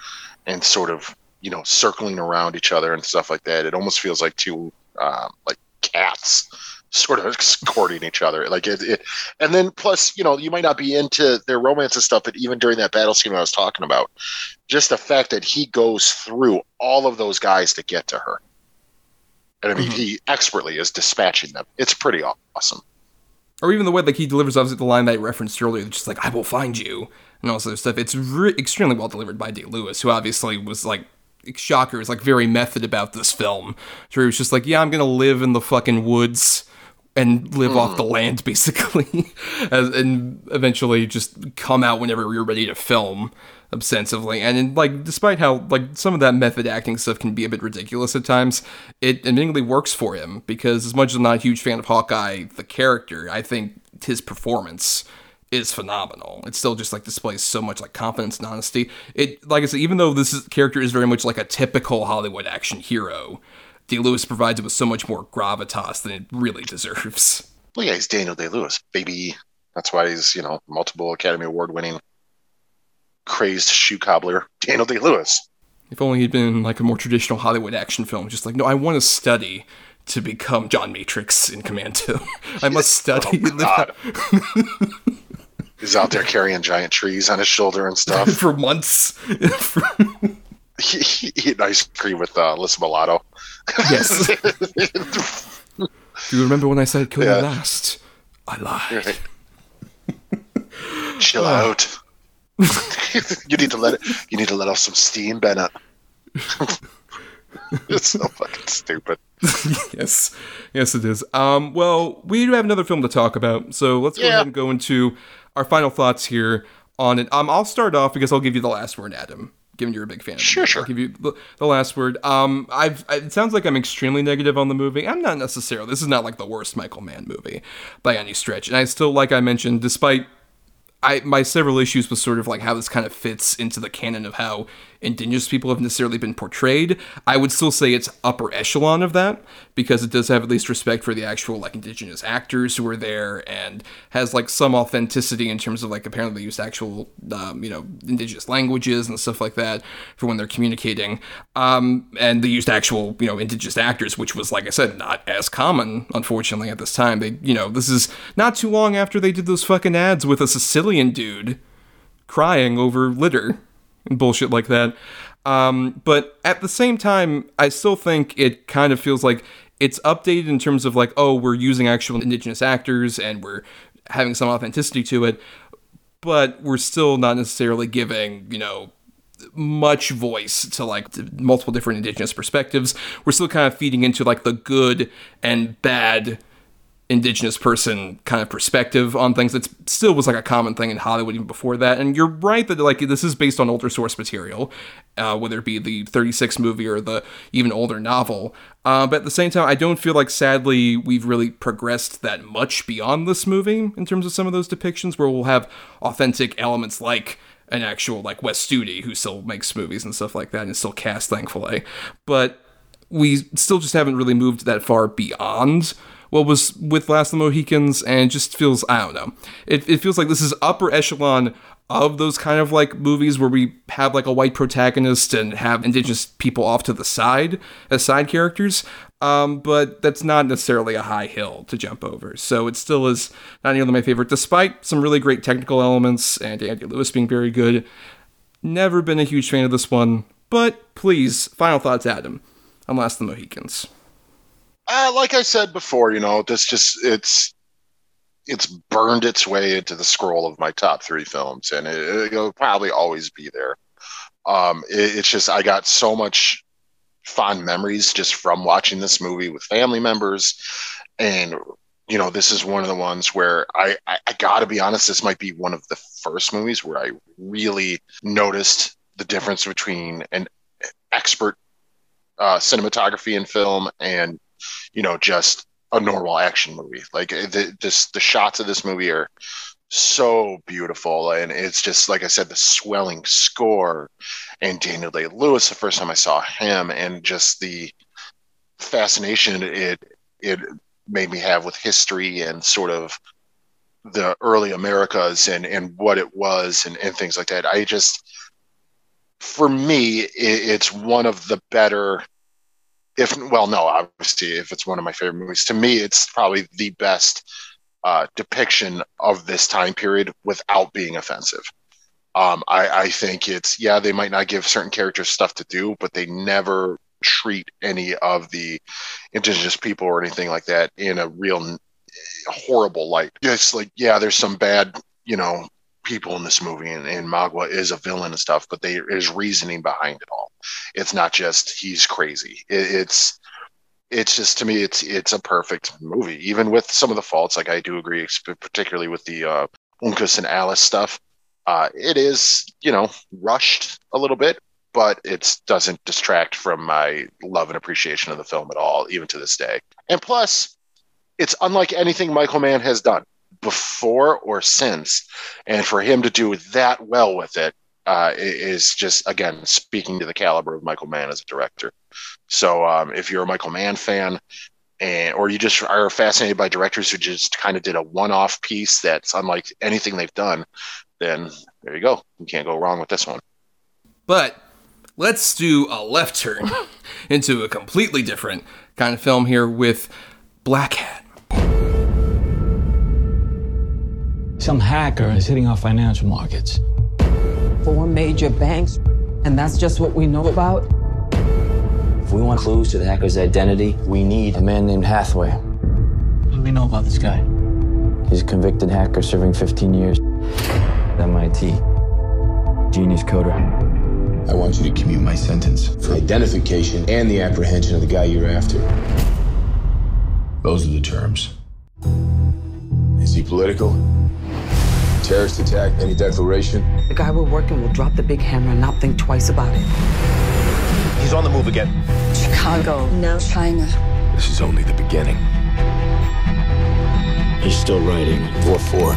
and sort of you know circling around each other and stuff like that. It almost feels like two um, like cats sort of courting each other. Like it, it, and then plus you know you might not be into their romance and stuff, but even during that battle scene I was talking about, just the fact that he goes through all of those guys to get to her. And I mean, he expertly is dispatching them. It's pretty awesome. Or even the way like he delivers obviously the line that I referenced earlier, just like I will find you and all this other stuff. It's re- extremely well delivered by Day Lewis, who obviously was like shocker is like very method about this film. So he was just like, yeah, I'm gonna live in the fucking woods and live off the hmm. land basically, As, and eventually just come out whenever we are ready to film obsessively. And in, like, despite how like some of that method acting stuff can be a bit ridiculous at times, it admittedly works for him because as much as I'm not a huge fan of Hawkeye, the character, I think his performance is phenomenal. It still just like displays so much like confidence and honesty. It like I said, even though this is, character is very much like a typical Hollywood action hero, D. Lewis provides it with so much more gravitas than it really deserves. Well, yeah, he's Daniel Day Lewis, baby. That's why he's, you know, multiple Academy Award winning crazed shoe cobbler, Daniel Day Lewis. If only he'd been like a more traditional Hollywood action film, just like, no, I want to study to become John Matrix in Commando. I must oh, study. Oh, He's out there carrying giant trees on his shoulder and stuff. for months. he, he eating ice cream with uh, Alyssa Milano. yes. Do you remember when I said kill Yeah. you last? I lied. Chill out. you need to let it. You need to let off some steam, Bennett. it's so fucking stupid. yes, yes, it is. Um, well, we do have another film to talk about, so let's go ahead and go into our final thoughts here on it. Um, I'll start off because I'll give you the last word, Adam. Given you're a big fan, of Sure, sure. I'll give you the, the last word. Um, I've I- it sounds like I'm extremely negative on the movie. I'm not necessarily. This is not like the worst Michael Mann movie by any stretch. And I still, like I mentioned, despite I my several issues with sort of like how this kind of fits into the canon of how indigenous people have necessarily been portrayed. I would still say it's upper echelon of that because it does have at least respect for the actual like indigenous actors who are there and has like some authenticity in terms of like apparently they used actual um, you know indigenous languages and stuff like that for when they're communicating. Um, and they used actual you know indigenous actors, which was like I said not as common unfortunately at this time. They you know this is not too long after they did those fucking ads with a Sicilian dude crying over litter bullshit like that. Um, but at the same time, I still think it kind of feels like it's updated in terms of like, oh, we're using actual indigenous actors and we're having some authenticity to it, but we're still not necessarily giving, you know, much voice to like multiple different indigenous perspectives. We're still kind of feeding into like the good and bad indigenous person kind of perspective on things that still was like a common thing in Hollywood even before that. And you're right that like this is based on older source material, uh, whether it be the 36 movie or the even older novel. Uh, but at the same time, I don't feel like sadly we've really progressed that much beyond this movie in terms of some of those depictions where we'll have authentic elements like an actual like Wes Studi who still makes movies and stuff like that and still cast thankfully. But we still just haven't really moved that far beyond what was with Last of the Mohicans, and just feels I don't know. It, it feels like this is upper echelon of those kind of like movies where we have like a white protagonist and have indigenous people off to the side as side characters. Um, but that's not necessarily a high hill to jump over. So it still is not nearly my favorite, despite some really great technical elements and Andy Lewis being very good. Never been a huge fan of this one, but please, final thoughts, Adam, on Last of the Mohicans. Uh, like I said before, you know, this just it's it's burned its way into the scroll of my top three films, and it, it'll probably always be there. Um, it, it's just I got so much fond memories just from watching this movie with family members, and you know, this is one of the ones where I I, I got to be honest, this might be one of the first movies where I really noticed the difference between an expert uh, cinematography in film and you know just a normal action movie. Like the this the shots of this movie are so beautiful and it's just like i said the swelling score and daniel day lewis the first time i saw him and just the fascination it it made me have with history and sort of the early americas and and what it was and, and things like that. I just for me it, it's one of the better if well no obviously if it's one of my favorite movies to me it's probably the best uh, depiction of this time period without being offensive. Um, I, I think it's yeah they might not give certain characters stuff to do but they never treat any of the indigenous people or anything like that in a real horrible light. It's like yeah there's some bad you know people in this movie and, and magua is a villain and stuff but there is reasoning behind it all. It's not just he's crazy. It, it's it's just to me it's it's a perfect movie. Even with some of the faults like i do agree particularly with the uh uncas and alice stuff uh it is you know rushed a little bit but it doesn't distract from my love and appreciation of the film at all even to this day. And plus it's unlike anything michael mann has done before or since and for him to do that well with it uh, is just again speaking to the caliber of Michael Mann as a director. So um, if you're a Michael Mann fan, and or you just are fascinated by directors who just kind of did a one-off piece that's unlike anything they've done, then there you go. You can't go wrong with this one. But let's do a left turn into a completely different kind of film here with Blackhat. Some hacker is hitting our financial markets. Four major banks, and that's just what we know about? If we want clues to the hacker's identity, we need a man named Hathaway. What do we know about this guy? He's a convicted hacker serving 15 years at MIT. Genius coder. I want you to commute my sentence for identification and the apprehension of the guy you're after. Those are the terms. Is he political? Terrorist attack, any declaration? The guy we're working will drop the big hammer and not think twice about it. He's on the move again. Chicago, now China. This is only the beginning. He's still writing. What for?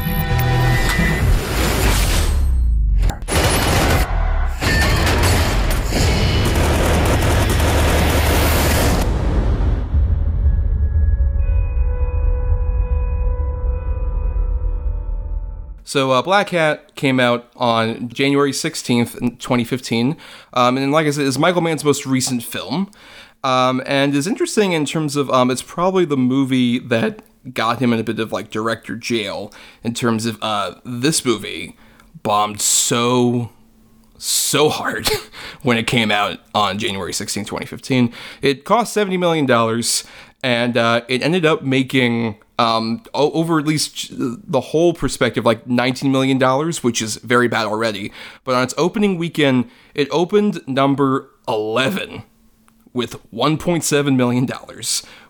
So, uh, Blackhat came out on January 16th, 2015. Um, and like I said, is Michael Mann's most recent film. Um, and is interesting in terms of um, it's probably the movie that got him in a bit of like director jail in terms of uh, this movie bombed so so hard when it came out on January 16, 2015. It cost $70 million and uh, it ended up making um, over at least the whole perspective, like $19 million, which is very bad already. But on its opening weekend, it opened number 11 with $1.7 million,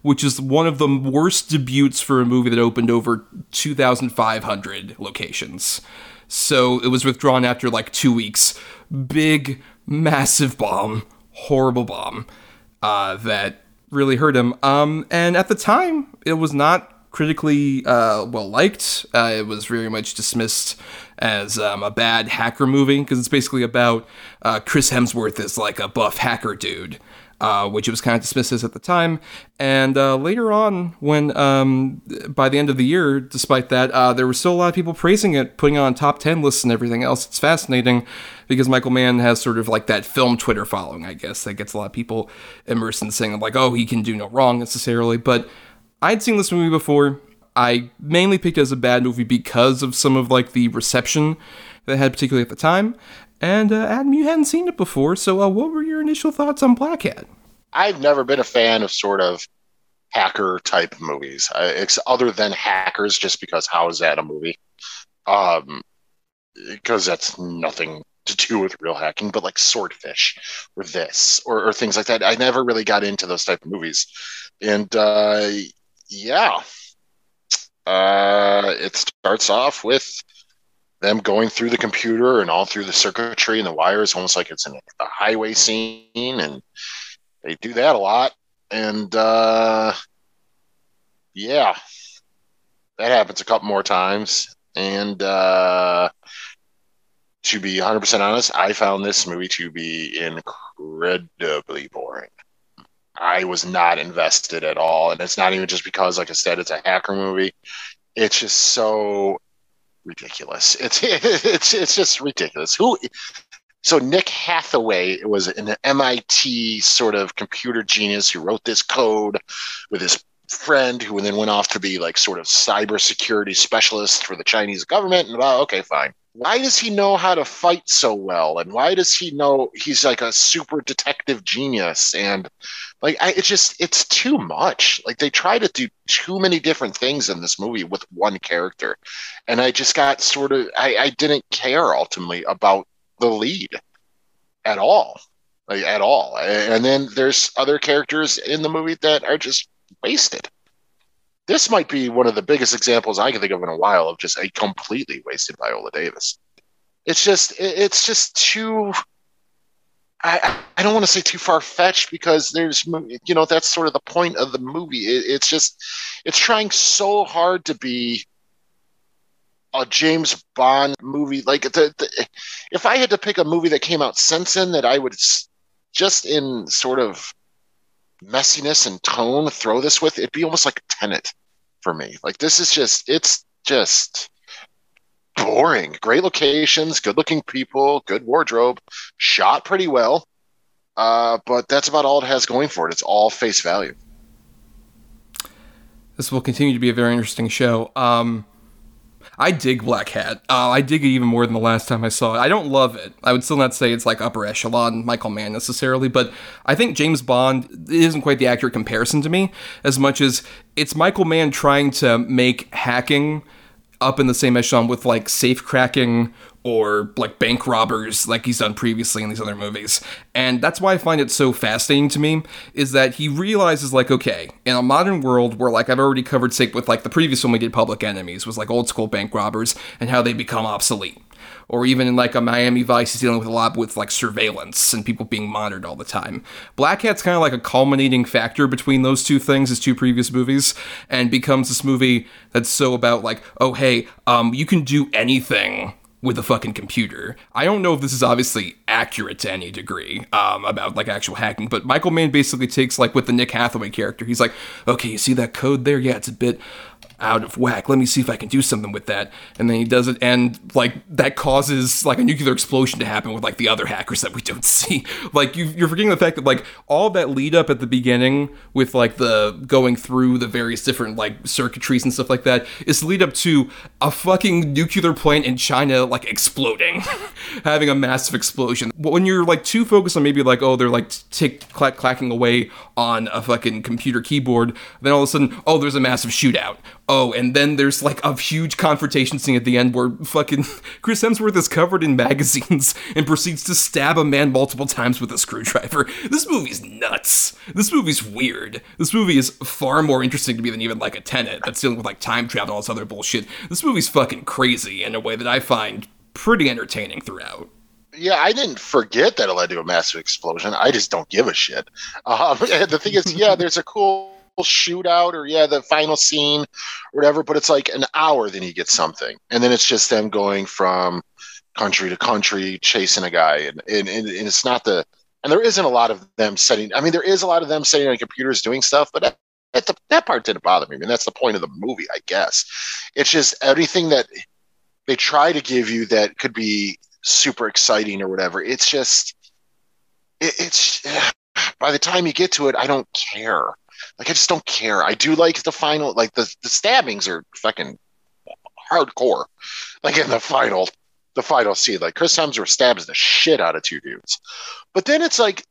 which is one of the worst debuts for a movie that opened over 2,500 locations. So it was withdrawn after like two weeks. Big, massive bomb, horrible bomb uh, that really hurt him. Um, and at the time, it was not critically uh, well liked. Uh, it was very much dismissed as um, a bad hacker movie because it's basically about uh, Chris Hemsworth as like a buff hacker dude. Uh, which it was kind of dismissed as at the time. And uh, later on, when um, by the end of the year, despite that, uh, there were still a lot of people praising it, putting it on top 10 lists and everything else. It's fascinating because Michael Mann has sort of like that film Twitter following, I guess, that gets a lot of people immersed in saying, like, oh, he can do no wrong necessarily. But I'd seen this movie before. I mainly picked it as a bad movie because of some of like the reception that had, particularly at the time. And uh, Adam, you hadn't seen it before, so uh, what were your initial thoughts on Blackhat? I've never been a fan of sort of hacker type movies, uh, it's other than hackers, just because how is that a movie? Um, because that's nothing to do with real hacking, but like Swordfish or this or, or things like that. I never really got into those type of movies, and uh, yeah, uh, it starts off with them going through the computer and all through the circuitry and the wires, almost like it's in a highway scene, and they do that a lot. And uh, yeah, that happens a couple more times. And uh, to be 100% honest, I found this movie to be incredibly boring. I was not invested at all. And it's not even just because, like I said, it's a hacker movie. It's just so ridiculous. It's it's it's just ridiculous. Who? So Nick Hathaway was an MIT sort of computer genius who wrote this code with his friend, who then went off to be like sort of cybersecurity specialist for the Chinese government. And well, okay, fine. Why does he know how to fight so well? And why does he know he's like a super detective genius? And like, I, it's just it's too much. Like they try to do too many different things in this movie with one character, and I just got sort of I, I didn't care ultimately about the lead at all, like at all. And then there's other characters in the movie that are just wasted. This might be one of the biggest examples I can think of in a while of just a completely wasted Viola Davis. It's just it's just too I, I don't want to say too far fetched because there's you know that's sort of the point of the movie. It, it's just it's trying so hard to be a James Bond movie. Like the, the, if I had to pick a movie that came out since then that I would just in sort of messiness and tone throw this with, it'd be almost like a Tenet for me. Like this is just it's just boring. Great locations, good looking people, good wardrobe, shot pretty well. Uh, but that's about all it has going for it. It's all face value. This will continue to be a very interesting show. Um, I dig Blackhat. Uh, I dig it even more than the last time I saw it. I don't love it. I would still not say it's like upper echelon Michael Mann necessarily, but I think James Bond isn't quite the accurate comparison to me as much as it's Michael Mann trying to make hacking up in the same echelon with like safe cracking or like bank robbers like he's done previously in these other movies. And that's why I find it so fascinating to me is that he realizes like okay, in a modern world where like I've already covered say with like the previous one we did Public Enemies was like old school bank robbers and how they become obsolete or even in like a Miami Vice, he's dealing with a lot with like surveillance and people being monitored all the time. Blackhat's kind of like a culminating factor between those two things, his two previous movies, and becomes this movie that's so about like, oh hey, um, you can do anything with a fucking computer. I don't know if this is obviously accurate to any degree um, about like actual hacking, but Michael Mann basically takes like with the Nick Hathaway character, he's like, okay, you see that code there? Yeah, it's a bit out of whack. Let me see if I can do something with that. And then he does it, and like that causes like a nuclear explosion to happen with like the other hackers that we don't see. Like you, you're forgetting the fact that like all that lead up at the beginning with like the going through the various different like circuitries and stuff like that is lead up to a fucking nuclear plant in China like exploding, having a massive explosion. When you're like too focused on maybe like oh they're like tick clack clacking away on a fucking computer keyboard, then all of a sudden oh there's a massive shootout Oh, and then there's like a huge confrontation scene at the end where fucking Chris Hemsworth is covered in magazines and proceeds to stab a man multiple times with a screwdriver. This movie's nuts. This movie's weird. This movie is far more interesting to me than even like a Tenet that's dealing with like time travel and all this other bullshit. This movie's fucking crazy in a way that I find pretty entertaining throughout yeah, I didn't forget that it led to a massive explosion. I just don't give a shit. Um, the thing is, yeah, there's a cool shootout or yeah the final scene or whatever but it's like an hour then you get something. And then it's just them going from country to country chasing a guy. And, and, and, it's not the and there isn't a lot of them setting i mean there is a lot of them sitting on computers doing stuff but that, that, that part didn't bother me. I mean that's the point of the movie i guess. It's just everything that they try to give you that could be super exciting or whatever it's just it, it's by the time you get to it i don't care like I just don't care. I do like the final, like the the stabbings are fucking hardcore. Like in the final, the final scene, like Chris Hemsworth stabs the shit out of two dudes, but then it's like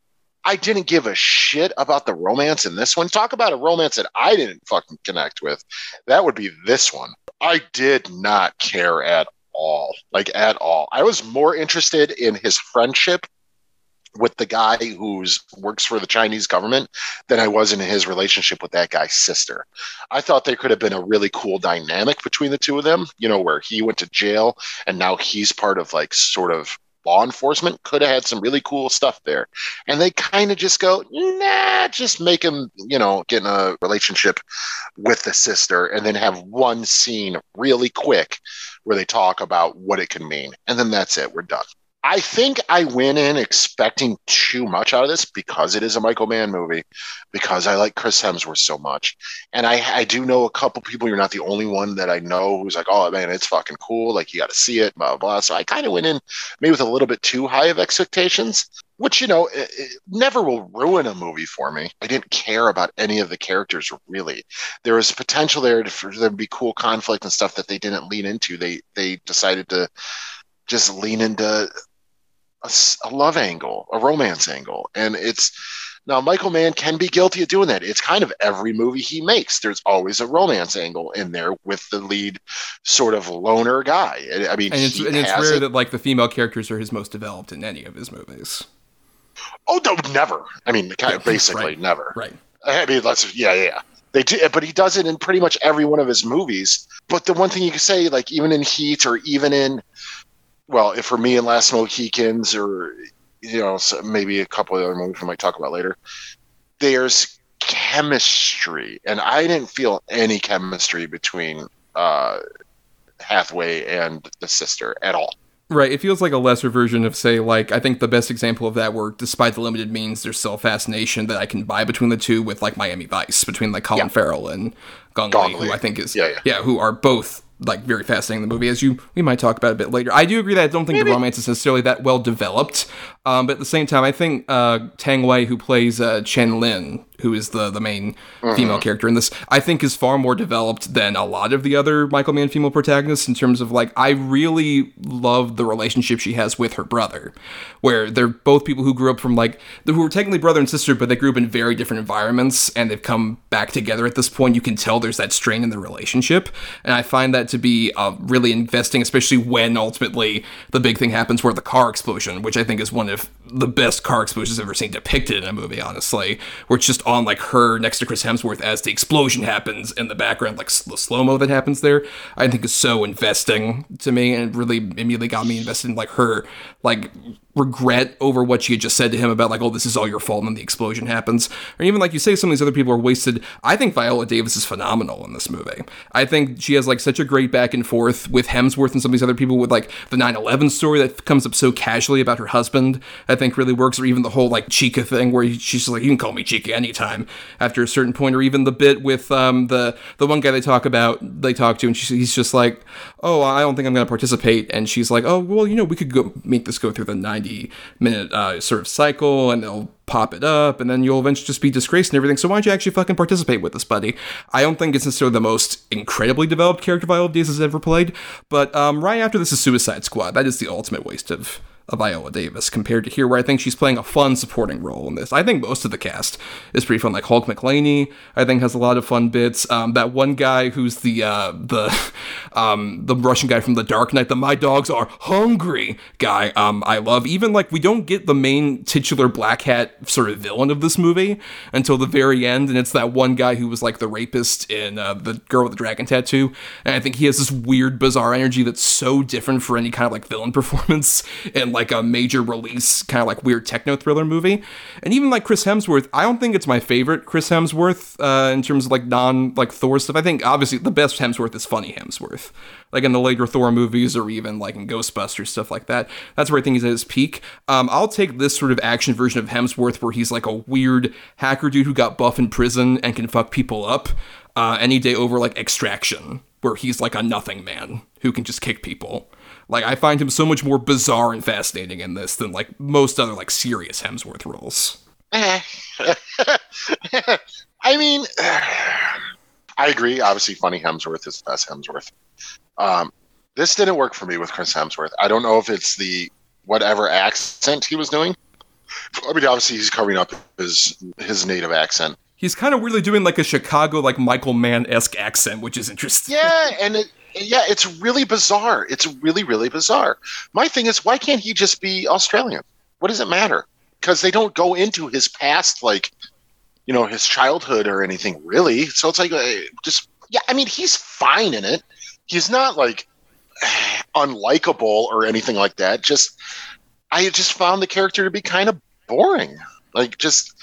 I didn't give a shit about the romance in this one. Talk about a romance that I didn't fucking connect with. That would be this one. I did not care at all. Like at all. I was more interested in his friendship with the guy who's works for the Chinese government than I was in his relationship with that guy's sister. I thought there could have been a really cool dynamic between the two of them, you know, where he went to jail and now he's part of like sort of law enforcement could have had some really cool stuff there. And they kind of just go, nah, just make him, you know, get in a relationship with the sister and then have one scene really quick where they talk about what it can mean. And then that's it. We're done. I think I went in expecting too much out of this because it is a Michael Mann movie, because I like Chris Hemsworth so much. And I, I do know a couple people, you're not the only one that I know who's like, oh man, it's fucking cool. Like you got to see it, blah, blah. So I kind of went in maybe with a little bit too high of expectations, which, you know, it, it never will ruin a movie for me. I didn't care about any of the characters really. There was potential there to, for there to be cool conflict and stuff that they didn't lean into. They, they decided to just lean into a, a love angle, a romance angle, and it's now Michael Mann can be guilty of doing that. It's kind of every movie he makes. There's always a romance angle in there with the lead sort of loner guy. I mean, and it's, and it's rare it. that like the female characters are his most developed in any of his movies. Oh no, never. I mean, kind of basically right. never. Right. I mean, let's yeah, yeah. They do, but he does it in pretty much every one of his movies. But the one thing you can say, like even in Heat or even in well, if for me and Last Mohicans, or you know, maybe a couple of other movies we might talk about later, there's chemistry, and I didn't feel any chemistry between uh, Hathaway and the sister at all. Right. It feels like a lesser version of, say, like, I think the best example of that were, despite the limited means, there's still a fascination that I can buy between the two with, like, Miami Vice, between, like, Colin yeah. Farrell and Gong, Gong Li, who I think is, yeah, yeah. yeah, who are both like very fascinating in the movie, as you we might talk about a bit later. I do agree that I don't think Maybe. the romance is necessarily that well developed, um, but at the same time, I think uh, Tang Wei, who plays uh, Chen Lien, who is the the main Mhm. female character in this, I think is far more developed than a lot of the other Michael Mann female protagonists in terms of like I really love the relationship she has with her brother, where they're both people who grew up from like who were technically brother and sister, but they grew up in very different environments and they've come back together at this point. You can tell there's that strain in the relationship, and I find that to be uh, really investing, especially when ultimately the big thing happens where the car explosion, which I think is one of the best car explosions I've ever seen depicted in a movie, honestly, where it's just on like her next to Chris Hemsworth as the explosion happens in the background, like the slow mo that happens there, I think is so investing to me and really immediately got me invested in like her like regret over what she had just said to him about like, oh, this is all your fault, and then the explosion happens. Or even like you say, some of these other people are wasted. I think Viola Davis is phenomenal in this movie. I think she has like such a great back and forth with Hemsworth and some of these other people with like the 9/11 story that comes up so casually about her husband. I think really works, or even the whole like Chica thing where she's like, you can call me Chica anytime after a certain point, or even the bit with um the the one guy they talk about, they talk to, and she, he's just like, oh, I don't think I'm going to participate, and she's like, oh, well, you know, we could go make this go through the 90 minute uh, sort of cycle, and they'll pop it up, and then you'll eventually just be disgraced and everything. So why don't you actually fucking participate with this, buddy? I don't think it's necessarily the most incredibly developed character Viola Davis has ever played, but um, right after this is Suicide Squad. That is the ultimate waste of of Viola Davis compared to here, where I think she's playing a fun supporting role in this. I think most of the cast is pretty fun. Like Holt McCallany, I think has a lot of fun bits. Um, that one guy who's the uh, the um, the Russian guy from The Dark Knight, the My Dogs Are Hungry guy. Um, I love. Even like we don't get the main titular black hat sort of villain of this movie until the very end, and it's that one guy who was like the rapist in uh, the Girl with the Dragon Tattoo, and I think he has this weird, bizarre energy that's so different for any kind of like villain performance in like a major release kind of like weird techno thriller movie. And even like Chris Hemsworth, I don't think it's my favorite Chris Hemsworth uh, in terms of like non like Thor stuff. I think obviously the best Hemsworth is funny Hemsworth, like in the later Thor movies or even like in Ghostbusters stuff like that. That's where I think he's at his peak. Um, I'll take this sort of action version of Hemsworth where he's like a weird hacker dude who got buff in prison and can fuck people up uh, any day over like Extraction, where he's like a nothing man who can just kick people. Like I find him so much more bizarre and fascinating in this than like most other like serious Hemsworth roles. Eh. I mean, I agree. Obviously, funny Hemsworth is the best Hemsworth. Um, this didn't work for me with Chris Hemsworth. I don't know if it's the whatever accent he was doing. I mean, obviously, he's covering up his his native accent. He's kind of weirdly doing like a Chicago like Michael Mann esque accent, which is interesting. Yeah, and it, yeah, it's really bizarre. It's really, really bizarre. My thing is, why can't he just be Australian? What does it matter? Because they don't go into his past, like, you know, his childhood or anything, really. So it's like, uh, just, yeah, I mean, he's fine in it. He's not, like, unlikable or anything like that. Just, I just found the character to be kind of boring. Like, just,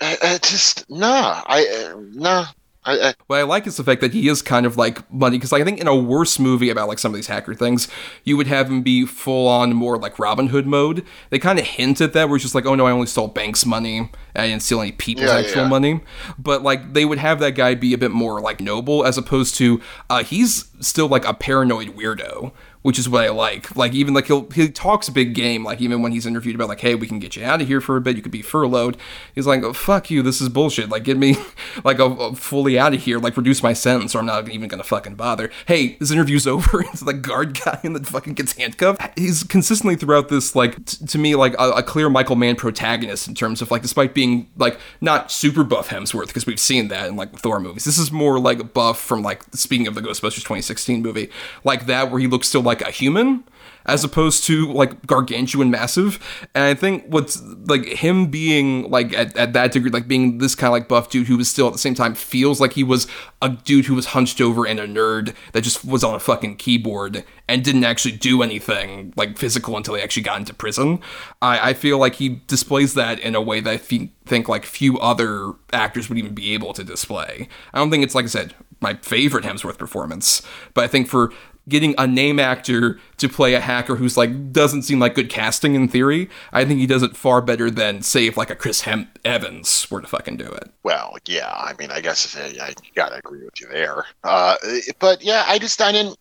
uh, uh, just, nah. I, nah. I, I, what I like is the fact that he is kind of like money because like, I think in a worse movie about like some of these hacker things, you would have him be full on more like Robin Hood mode. They kind of hint at that where it's just like, oh no, I only stole banks money. and I didn't steal any people's Yeah, actual yeah. money. But like they would have that guy be a bit more like noble as opposed to uh, he's still like a paranoid weirdo. Which is what I like. Like even like he'll he talks big game. Like even when he's interviewed about like, hey, we can get you out of here for a bit. You could be furloughed. He's like, oh, fuck you. This is bullshit. Like get me like a, a fully out of here. Like reduce my sentence, or I'm not even gonna fucking bother. Hey, this interview's over. it's the guard guy and the fucking gets handcuffed. He's consistently throughout this like t- to me like a, a clear Michael Mann protagonist in terms of like despite being like not super buff Hemsworth because we've seen that in like Thor movies. This is more like buff from like speaking of the Ghostbusters 2016 movie like that where he looks still like a human as opposed to like gargantuan massive. And i think what's like him being like at, at that degree like being this kind of like buff dude who was still at the same time feels like he was a dude who was hunched over and a nerd that just was on a fucking keyboard and didn't actually do anything like physical until he actually got into prison. I, I feel like he displays that in a way that i think like few other actors would even be able to display. I don't think it's like i said my favorite hemsworth performance but i think for getting a name actor to play a hacker who's like doesn't seem like good casting in theory. I think he does it far better than say if like a Chris Hem- Evans were to fucking do it. Well, yeah, I mean, I guess I, I gotta agree with you there. Uh, but yeah, I just I didn't.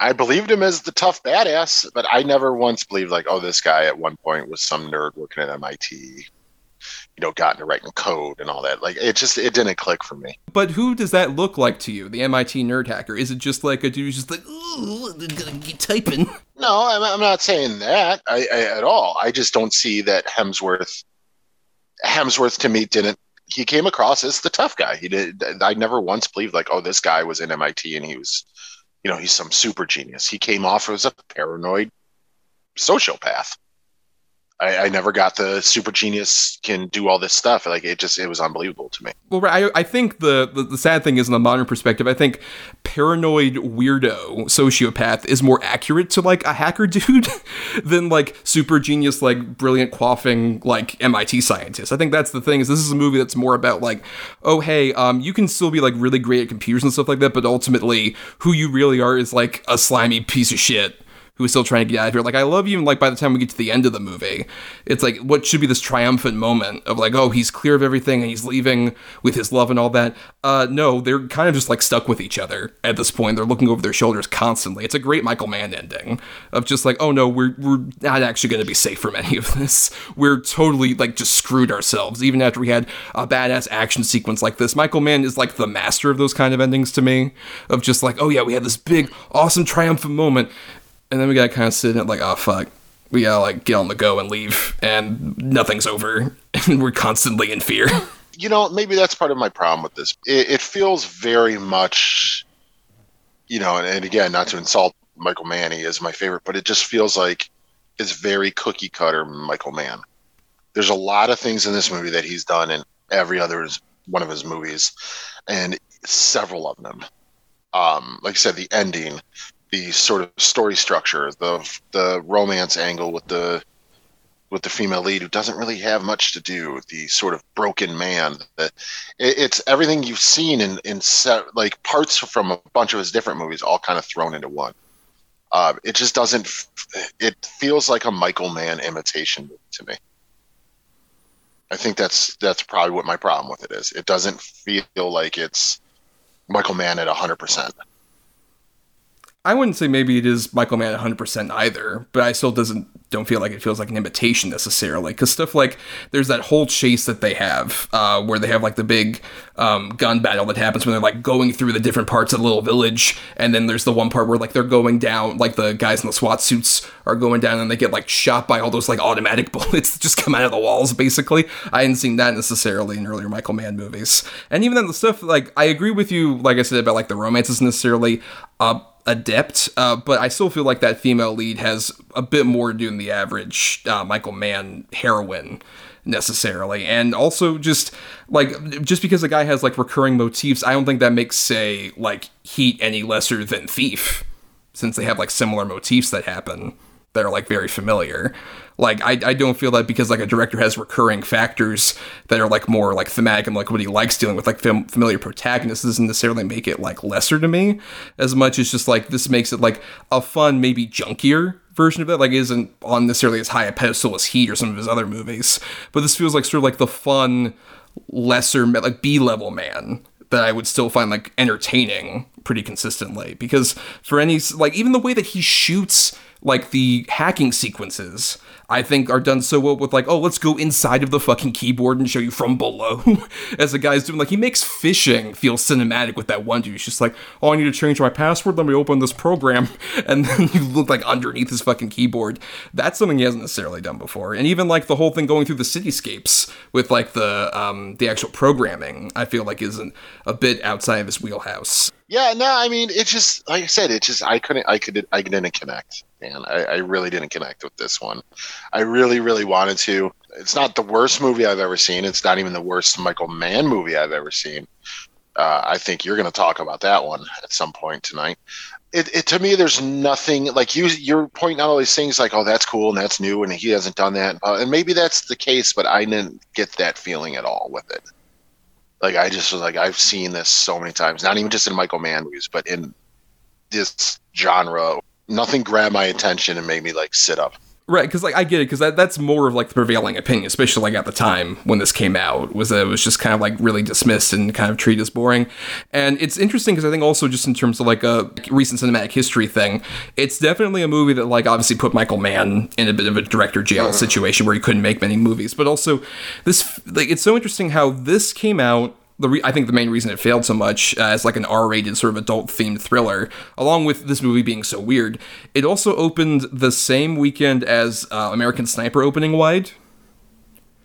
I believed him as the tough badass, but I never once believed like, oh, this guy at one point was some nerd working at MIT. You know, got into writing code and all that. Like it just it didn't click for me. But who does that look like to you? The MIT nerd hacker? Is it just like a dude who's just like Ooh, typing? No, I'm, I'm not saying that I, I, at all. I just don't see that Hemsworth. Hemsworth to me didn't. He came across as the tough guy. He did. I never once believed like, oh, this guy was in MIT and he was, you know, he's some super genius. He came off as a paranoid sociopath. I, I, never got the super genius can do all this stuff. Like it just it was unbelievable to me. Well, I, I think the, the, the sad thing is in the modern perspective, I think paranoid weirdo sociopath is more accurate to like a hacker dude than like super genius like brilliant quaffing like MIT scientist. I think that's the thing is this is a movie that's more about like oh hey um you can still be like really great at computers and stuff like that, but ultimately who you really are is like a slimy piece of shit who's still trying to get out of here. Like I love even like by the time we get to the end of the movie, it's like what should be this triumphant moment of like, oh, he's clear of everything and he's leaving with his love and all that. Uh no, they're kind of just like stuck with each other at this point. They're looking over their shoulders constantly. It's a great Michael Mann ending of just like, oh no, we're we're not actually gonna be safe from any of this. We're totally like just screwed ourselves. Even after we had a badass action sequence like this. Michael Mann is like the master of those kind of endings to me. Of just like, oh yeah, we had this big, awesome triumphant moment and then we got kind of sitting at like, oh fuck, we gotta like get on the go and leave, and nothing's over, and we're constantly in fear. You know, maybe that's part of my problem with this. It, it feels very much, you know, and, and again, not to insult Michael Mann, he is my favorite, but it just feels like it's very cookie cutter Michael Mann. There's a lot of things in this movie that he's done in every other one of his movies, and several of them. Um, like I said, the ending, the sort of story structure, the the romance angle with the with the female lead who doesn't really have much to do, the sort of broken man. That it, it's everything you've seen in in set, like parts from a bunch of his different movies, all kind of thrown into one. Uh, it just doesn't. It feels like a Michael Mann imitation to me. I think that's that's probably what my problem with it is. It doesn't feel like it's Michael Mann at hundred percent. I wouldn't say maybe it is Michael Mann 100% either, but I still doesn't don't feel like it feels like an imitation necessarily. Because stuff like there's that whole chase that they have, uh, where they have like the big um, gun battle that happens when they're like going through the different parts of the little village, and then there's the one part where like they're going down, like the guys in the SWAT suits are going down, and they get like shot by all those like automatic bullets that just come out of the walls. Basically, I hadn't seen that necessarily in earlier Michael Mann movies, and even then the stuff like I agree with you, like I said about like the romance isn't necessarily. Uh, adept, uh, but I still feel like that female lead has a bit more to do than the average uh, Michael Mann heroine necessarily. And also just like just because a guy has like recurring motifs i don't think that makes say like heat any lesser than thief since they have like similar motifs that happen that are like very familiar. Like I, I don't feel that because like a director has recurring factors that are like more like thematic and like what he likes dealing with like fam- familiar protagonists doesn't necessarily make it like lesser to me as much. As just like this makes it like a fun maybe junkier version of it. Like isn't on necessarily as high a pedestal as Heat or some of his other movies but this feels like sort of like the fun lesser like B level Mann that I would still find like entertaining pretty consistently. Because for any like even the way that he shoots like the hacking sequences I think are done so well with like, oh, let's go inside of the fucking keyboard and show you from below as the guy's doing. Like he makes phishing feel cinematic with that one dude. He's just like, oh, I need to change my password. Let me open this program, and then you look like underneath his fucking keyboard. That's something he hasn't necessarily done before. And even like the whole thing going through the cityscapes with like the um the actual programming, I feel like isn't a bit outside of his wheelhouse. Yeah, no, I mean, it just like I said, it just I couldn't, I could, I didn't connect, man. I, I really didn't connect with this one. I really, really wanted to. It's not the worst movie I've ever seen. It's not even the worst Michael Mann movie I've ever seen. Uh, I think you're going to talk about that one at some point tonight. It, it, to me, there's nothing like you. You're pointing out all these things like, oh, that's cool and that's new, and he hasn't done that, uh, and maybe that's the case, but I didn't get that feeling at all with it. Like I just was like, I've seen this so many times, not even just in Michael Mann movies, but in this genre. Nothing grabbed my attention and made me like sit up. Right, because like I get it, because that, that's more of like the prevailing opinion, especially like at the time when this came out, was that it was just kind of like really dismissed and kind of treated as boring. And it's interesting because I think also just in terms of like a recent cinematic history thing, it's definitely a movie that like obviously put Michael Mann in a bit of a director jail mm-hmm. situation where he couldn't make many movies, but also this like it's so interesting how this came out the re- I think the main reason it failed so much uh, as like an R-rated sort of adult-themed thriller, along with this movie being so weird, it also opened the same weekend as uh, American Sniper opening wide.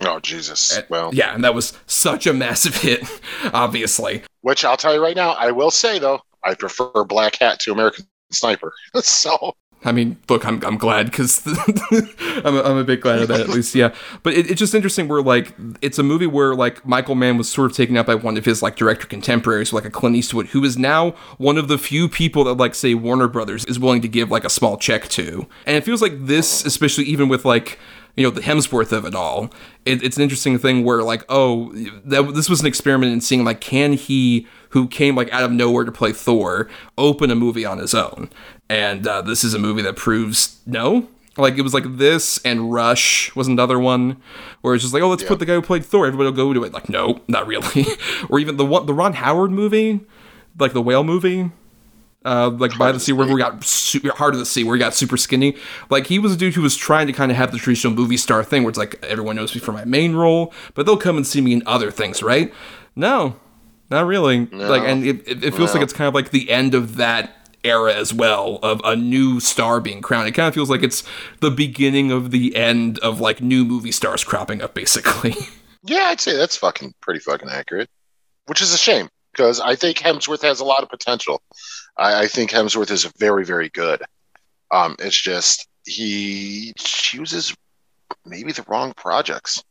Oh Jesus! Well, Yeah, and that was such a massive hit, obviously. which I'll tell you right now, I will say though, I prefer Blackhat to American Sniper. so I mean, look, I'm, I'm glad because I'm, a, I'm a bit glad of that at least, yeah. But it, it's just interesting where like it's a movie where like Michael Mann was sort of taken out by one of his like director contemporaries, like a Clint Eastwood, who is now one of the few people that like say Warner Brothers is willing to give like a small check to, and it feels like this, especially even with like you know the Hemsworth of it all. It, it's an interesting thing where like oh that this was an experiment in seeing like can he who came like out of nowhere to play Thor open a movie on his own, and uh, this is a movie that proves no. Like it was like this and Rush was another one where it's just like oh let's put the guy who played Thor everybody will go to it like no not really or even the one the Ron Howard movie like the whale movie uh, like by the sea where we got super hard to the sea where he got super skinny. Like he was a dude who was trying to kind of have the traditional movie star thing where it's like everyone knows me for my main role, but they'll come and see me in other things, right? No, not really. Like, and it, it, it feels No. like it's kind of like the end of that era as well of a new star being crowned. It kind of feels like it's the beginning of the end of like new movie stars cropping up, basically. yeah, I'd say that's fucking pretty fucking accurate. Which is a shame because I think Hemsworth has a lot of potential. I, I think Hemsworth is very, very good. Um, it's just he chooses maybe the wrong projects.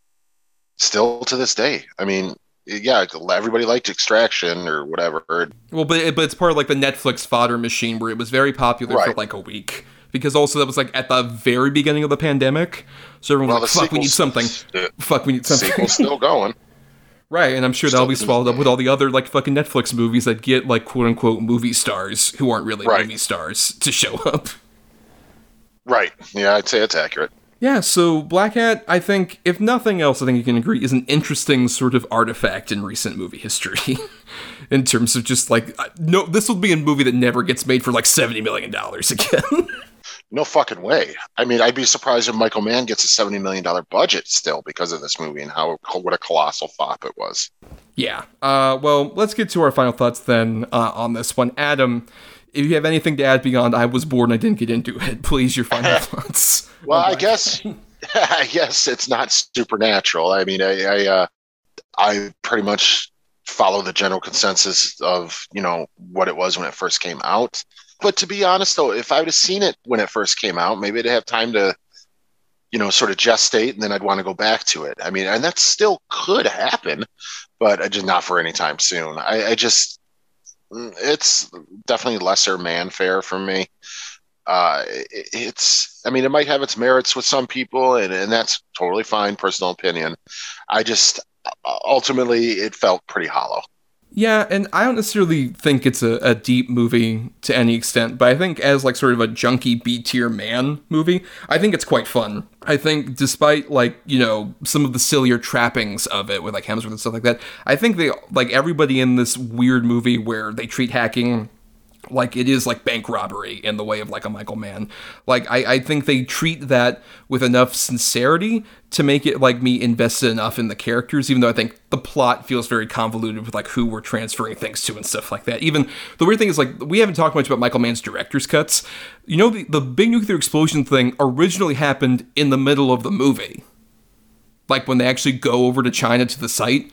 Still to this day, I mean, yeah, everybody liked Extraction or whatever. Well, but it, but it's part of like the Netflix fodder machine where it was very popular for like a week because also that was like at the very beginning of the pandemic, so everyone Well, was like, "Fuck, we need something. Fuck, we need something." Sequel's still going. right, and I'm sure that'll be swallowed up with all the other like fucking Netflix movies that get like quote unquote movie stars who aren't really Right. movie stars to show up. Right. Yeah, I'd say it's accurate. Yeah, so Blackhat, I think, if nothing else, I think you can agree, is an interesting sort of artifact in recent movie history. in terms of just like, uh, no, this will be a movie that never gets made for like $70 million again. No fucking way. I mean, I'd be surprised if Michael Mann gets a seventy million dollar budget still because of this movie and how what a colossal flop it was. yeah. Uh, well, let's get to our final thoughts then uh, on this one. Adam, if you have anything to add beyond I was bored and I didn't get into it, please, your final thoughts. Well, I guess I guess it's not supernatural. I mean, I I, uh, I pretty much follow the general consensus of you know what it was when it first came out. But to be honest, though, if I would have seen it when it first came out, maybe I'd have time to you know sort of gestate, and then I'd want to go back to it. I mean, and that still could happen, but uh, just not for any time soon. I, I just it's definitely lesser Mann fare for me. Uh, it- it's i mean it might have its merits with some people and, and that's totally fine personal opinion. I just ultimately it felt pretty hollow Yeah, and I don't necessarily think it's a, a deep movie to any extent, but I think as like sort of a junky B tier Mann movie, I think it's quite fun. I think despite like, you know, some of the sillier trappings of it with like Hemsworth and stuff like that, I think they like everybody in this weird movie where they treat hacking like it is like bank robbery in the way of like a Michael Mann. Like I, I think they treat that with enough sincerity to make it like me invested enough in the characters, even though I think the plot feels very convoluted with like who we're transferring things to and stuff like that. Even the weird thing is like we haven't talked much about Michael Mann's director's cuts. You know the, the big nuclear explosion thing originally happened in the middle of the movie. Like when they actually go over to China to the site.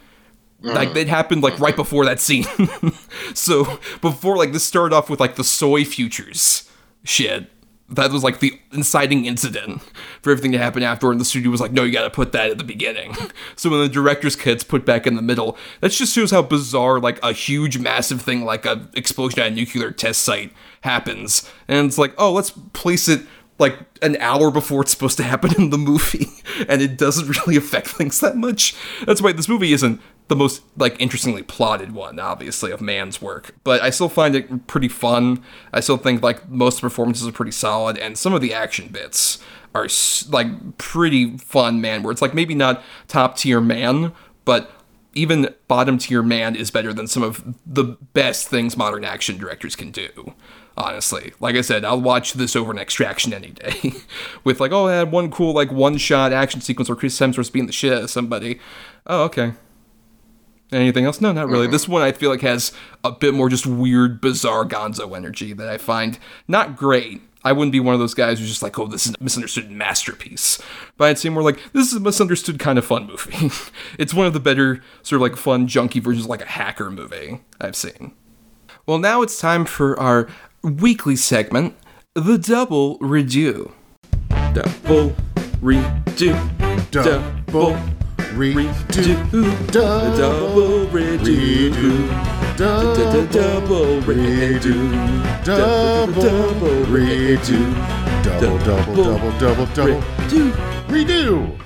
Like mm. it happened like right before that scene. so before like this started off with like the soy futures shit. That was like the inciting incident for everything to happen after, and the studio was like, "No, you got to put that at the beginning." So when the director's cut's put back in the middle, that just shows how bizarre like a huge, massive thing like a explosion at a nuclear test site happens, and it's like, "Oh, let's place it like an hour before it's supposed to happen in the movie and it doesn't really affect things that much that's why this movie isn't the most like interestingly plotted one obviously of Mann's work but i still find it pretty fun i still think like most performances are pretty solid and some of the action bits are like pretty fun, man. Where it's like maybe not top tier Mann, but even bottom tier Mann is better than some of the best things modern action directors can do. Honestly, like I said, I'll watch this over an extraction any day. With like, oh, I had one cool like one shot action sequence where Chris Hemsworth's being the shit out of somebody. Oh, okay. Anything else? No, not really. Mm-hmm. This one I feel like has a bit more just weird, bizarre gonzo energy that I find not great. I wouldn't be one of those guys who's just like, oh, this is a misunderstood masterpiece. But I'd say more like, this is a misunderstood kind of fun movie. it's one of the better, sort of like fun, junky versions of like a hacker movie I've seen. Well, now it's time for our weekly segment, The Double Redo. Double Redo. Double redo. Double redo. redo Double redo. Double redo. Double, double, double, double, double. Redo.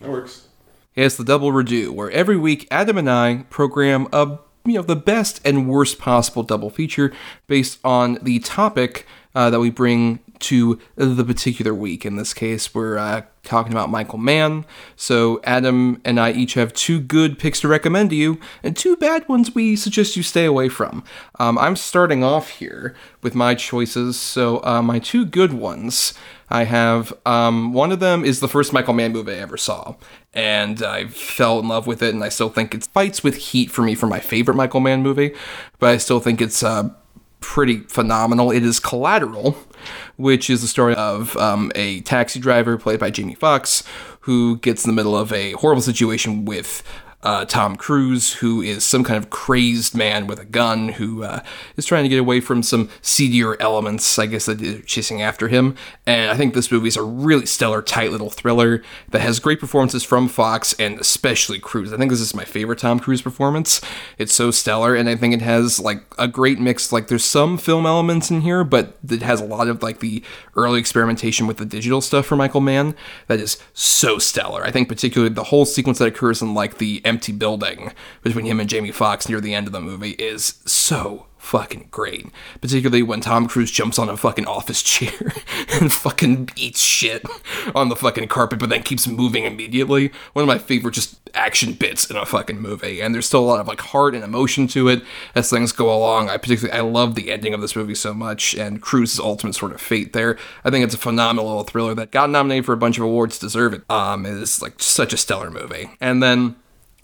That works. It's the Double Redo, where every week Adam and I program a you know the best and worst possible double feature based on the topic uh, that we bring to the particular week. In this case, we're uh, talking about Michael Mann. So Adam and I each have two good picks to recommend to you, and two bad ones we suggest you stay away from. Um, I'm starting off here with my choices. So uh, my two good ones. I have um, one of them is the first Michael Mann movie I ever saw, and I fell in love with it, and I still think it fights with heat for me for my favorite Michael Mann movie, but I still think it's uh, pretty phenomenal. It is Collateral, which is the story of um, a taxi driver played by Jamie Foxx who gets in the middle of a horrible situation with uh, Tom Cruise, who is some kind of crazed man with a gun who uh, is trying to get away from some seedier elements, I guess, that are chasing after him. And I think this movie is a really stellar, tight little thriller that has great performances from Foxx and especially Cruise. I think this is my favorite Tom Cruise performance. It's so stellar, and I think it has like a great mix. Like, there's some film elements in here, but it has a lot of like the early experimentation with the digital stuff for Michael Mann that is so stellar. I think particularly the whole sequence that occurs in like the empty building between him and Jamie Foxx near the end of the movie is so fucking great. Particularly when Tom Cruise jumps on a fucking office chair and fucking eats shit on the fucking carpet, but then keeps moving immediately. One of my favorite just action bits in a fucking movie. And there's still a lot of like heart and emotion to it as things go along. I particularly I love the ending of this movie so much and Cruise's ultimate sort of fate there. I think it's a phenomenal little thriller that got nominated for a bunch of awards, deserve it. Um, it is like such a stellar movie. And then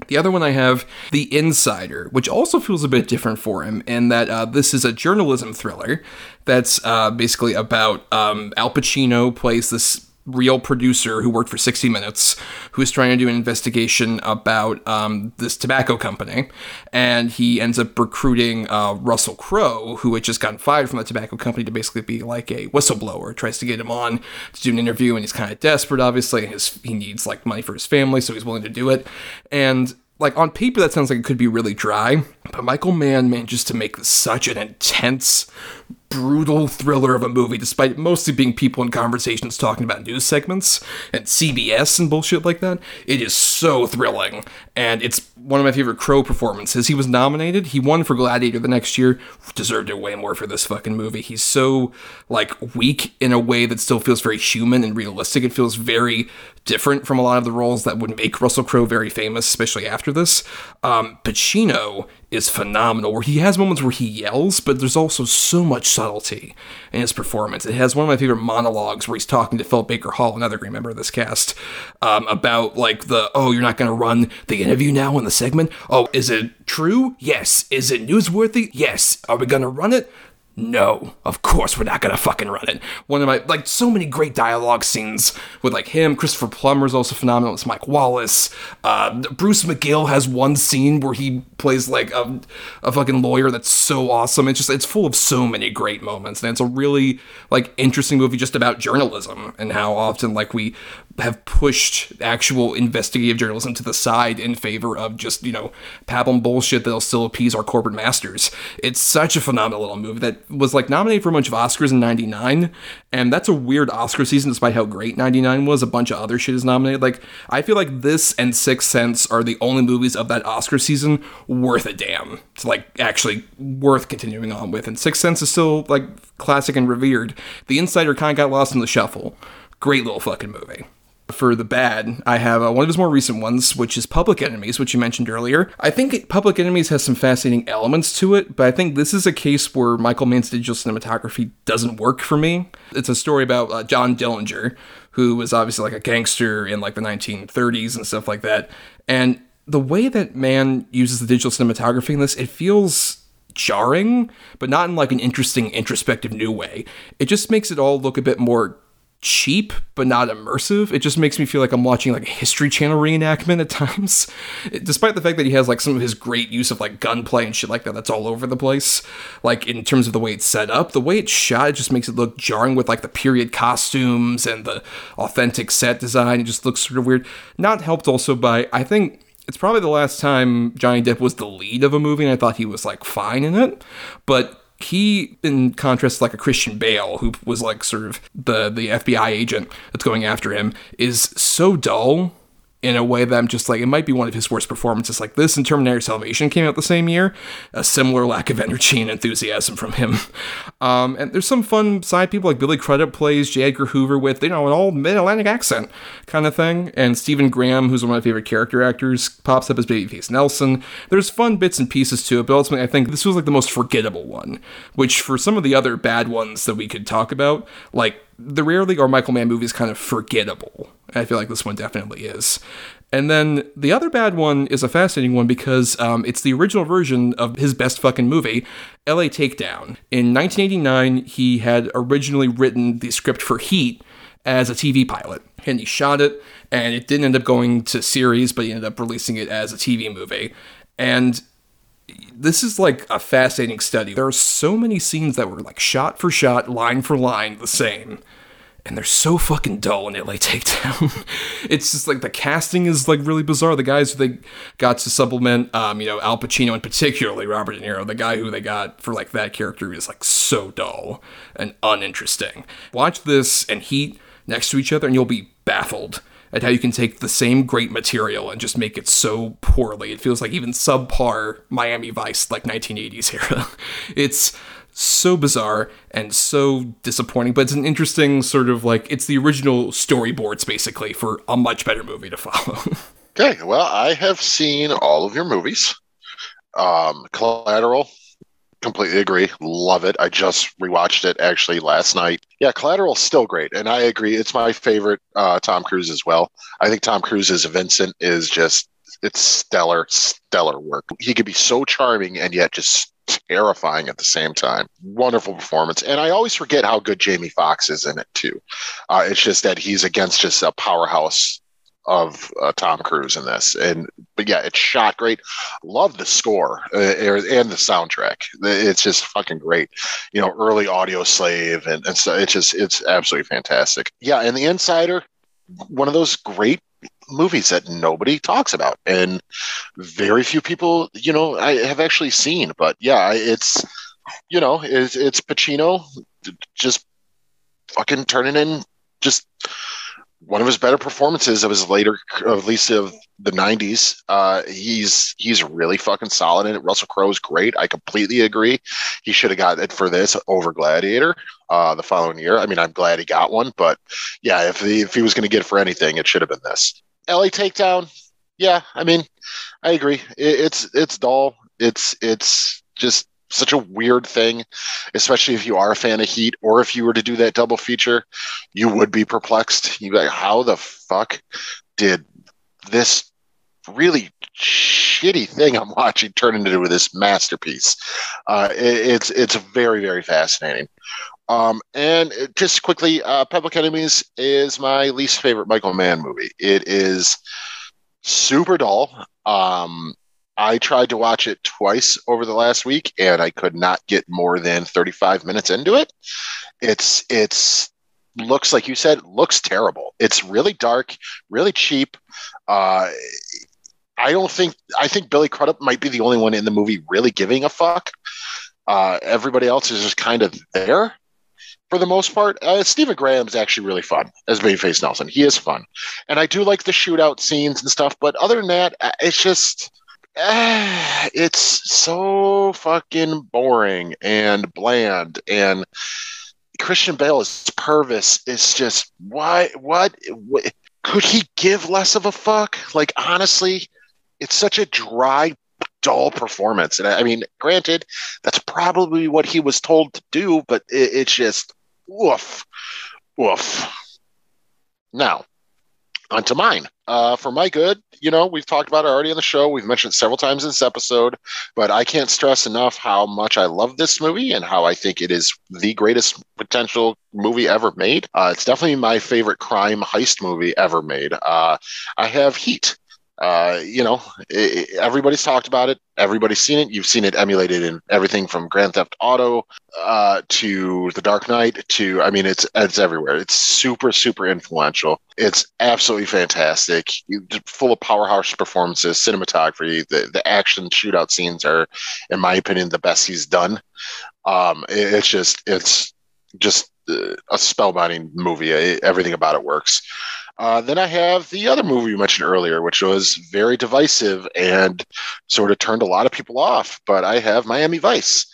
the other one I have, The Insider, which also feels a bit different for him in that uh, this is a journalism thriller that's uh, basically about um, Al Pacino plays this real producer who worked for 60 Minutes, who is trying to do an investigation about um, this tobacco company. And he ends up recruiting uh, Russell Crowe, who had just gotten fired from the tobacco company, to basically be like a whistleblower. Tries to get him on to do an interview, and he's kind of desperate, obviously. His, he needs like money for his family, so he's willing to do it. And like on paper that sounds like it could be really dry but michael mann manages to make such an intense brutal thriller of a movie despite mostly being people in conversations talking about news segments and cbs and bullshit like that it is so thrilling. And it's one of my favorite Crowe performances. He was nominated. He won for gladiator the next year. Deserved it way more for this fucking movie. He's so like weak in a way that still feels very human and realistic. It feels very different from a lot of the roles that would make russell crowe very famous especially after this. Um, pacino is phenomenal where he has moments where he yells but there's also so much subtlety in his performance. It has one of my favorite monologues where he's talking to philip baker hall another great member of this cast um, about like the oh you're not going to run the interview now in the segment? Oh is it true? Yes. Is it newsworthy? Yes. Are we going to run it no, of course we're not gonna fucking run it. One of my like so many great dialogue scenes with like him. Christopher Plummer is also phenomenal. It's Mike Wallace. Uh, Bruce McGill has one scene where he plays like a, a fucking lawyer that's so awesome. It's just it's full of so many great moments, and it's a really like interesting movie just about journalism and how often like we have pushed actual investigative journalism to the side in favor of just you know pablum bullshit that'll still appease our corporate masters. It's such a phenomenal little movie that was like nominated for a bunch of Oscars in '99, and that's a weird Oscar season despite how great '99 was. A bunch of other shit is nominated. Like I feel like this and Sixth Sense are the only movies of that Oscar season worth a damn. It's like actually worth continuing on with. And Sixth Sense is still like classic and revered. The Insider kind of got lost in the shuffle. Great little fucking movie. For the bad, I have uh, one of his more recent ones, which is Public Enemies, which you mentioned earlier. I think Public Enemies has some fascinating elements to it, but I think this is a case where Michael Mann's digital cinematography doesn't work for me. It's a story about uh, John Dillinger, who was obviously like a gangster in like the 1930s and stuff like that. And the way that Mann uses the digital cinematography in this, it feels jarring, but not in like an interesting, introspective new way. It just makes it all look a bit more cheap but not immersive. It just makes me feel like I'm watching like a History Channel reenactment at times. Despite the fact that he has like some of his great use of like gunplay and shit like that that's all over the place. Like in terms of the way it's set up, the way it's shot, it just makes it look jarring with like the period costumes and the authentic set design. It just looks sort of weird. Not helped also by I think it's probably the last time Johnny Depp was the lead of a movie and I thought he was like fine in it. But he, in contrast, like a Christian Bale, who was like sort of the the FBI agent that's going after him, is so dull in a way that I'm just like, it might be one of his worst performances. Like this and Terminator Salvation came out the same year. A similar lack of energy and enthusiasm from him. Um, and there's some fun side people like Billy Crudup plays J. Edgar Hoover with, you know, an old mid Atlantic accent kind of thing. And Stephen Graham, who's one of my favorite character actors, pops up as Babyface Nelson. There's fun bits and pieces to it, but ultimately, I think this was like the most forgettable one, which for some of the other bad ones that we could talk about, like the rarely are Michael Mann movies kind of forgettable. I feel like this one definitely is. And then the other bad one is a fascinating one because um, it's the original version of his best fucking movie, LA Takedown. In 1989, he had originally written the script for Heat as a TV pilot, and he shot it, and it didn't end up going to series, but he ended up releasing it as a TV movie. And this is like a fascinating study. There are so many scenes that were like shot for shot, line for line, the same. And they're so fucking dull in LA Takedown. it's just like the casting is like really bizarre. The guys who they got to supplement, um, you know, Al Pacino and particularly Robert De Niro, the guy who they got for like that character is like so dull and uninteresting. Watch this and Heat next to each other, and you'll be baffled at how you can take the same great material and just make it so poorly. It feels like even subpar Miami Vice, like 1980s era. it's so bizarre and so disappointing, but it's an interesting sort of like it's the original storyboards basically for a much better movie to follow. okay, well, I have seen all of your movies. Um, Collateral, completely agree. Love it. I just rewatched it actually last night. Yeah, Collateral's still great, and I agree. It's my favorite uh, Tom Cruise as well. I think Tom Cruise as Vincent is just it's stellar, stellar work. He could be so charming and yet just terrifying at the same time. Wonderful performance, and I always forget how good Jamie Foxx is in it too. Uh, it's just that he's against just a powerhouse of uh, Tom Cruise in this. And but yeah, it's shot great. Love the score uh, and the soundtrack. It's just fucking great. You know, early Audioslave and, and so it's just it's absolutely fantastic. Yeah, and The Insider, one of those great movies that nobody talks about and very few people you know i have actually seen but yeah it's you know it's, it's pacino just fucking turning in just one of his better performances of his later, at least of the '90s. Uh, he's he's really fucking solid in it. Russell Crowe's great. I completely agree. He should have got it for this over Gladiator uh, the following year. I mean, I'm glad he got one, but yeah, if he, if he was going to get for anything, it should have been this. LA Takedown. Yeah, I mean, I agree. It, it's it's dull. It's it's just such a weird thing, especially if you are a fan of Heat or if you were to do that double feature, you would be perplexed. You'd be like, how the fuck did this really shitty thing I'm watching turn into this masterpiece? Uh, it, it's it's very very fascinating. Um, and just quickly, uh, Public Enemies is my least favorite Michael Mann movie. It is super dull. Um, I tried to watch it twice over the last week and I could not get more than 35 minutes into it. It's it's looks like you said looks terrible. It's really dark, really cheap. Uh, I don't think I think Billy Crudup might be the only one in the movie really giving a fuck. Uh, everybody else is just kind of there for the most part. Uh, Stephen Graham's actually really fun as Babyface Nelson. He is fun, and I do like the shootout scenes and stuff. But other than that, uh, it's just it's so fucking boring and bland and Christian Bale as Purvis is just why what, what could he give less of a fuck? Like honestly, it's such a dry, dull performance. And I, I mean, granted, that's probably what he was told to do, but it, it's just woof, woof. Now, onto mine. Uh, for my good, you know, we've talked about it already on the show. We've mentioned several times in this episode, but I can't stress enough how much I love this movie and how I think it is the greatest potential movie ever made. Uh, it's definitely my favorite crime heist movie ever made. Uh, I have Heat uh, you know, it, everybody's talked about it. Everybody's seen it. You've seen it emulated in everything from Grand Theft Auto uh, to The Dark Knight to, I mean, it's it's everywhere. It's super super influential. It's absolutely fantastic. Full of powerhouse performances, cinematography. The the action shootout scenes are, in my opinion, the best he's done. Um, it, it's just it's just uh, a spellbinding movie. Everything about it works. Uh, then I have the other movie you mentioned earlier, which was very divisive and sort of turned a lot of people off. But I have Miami Vice.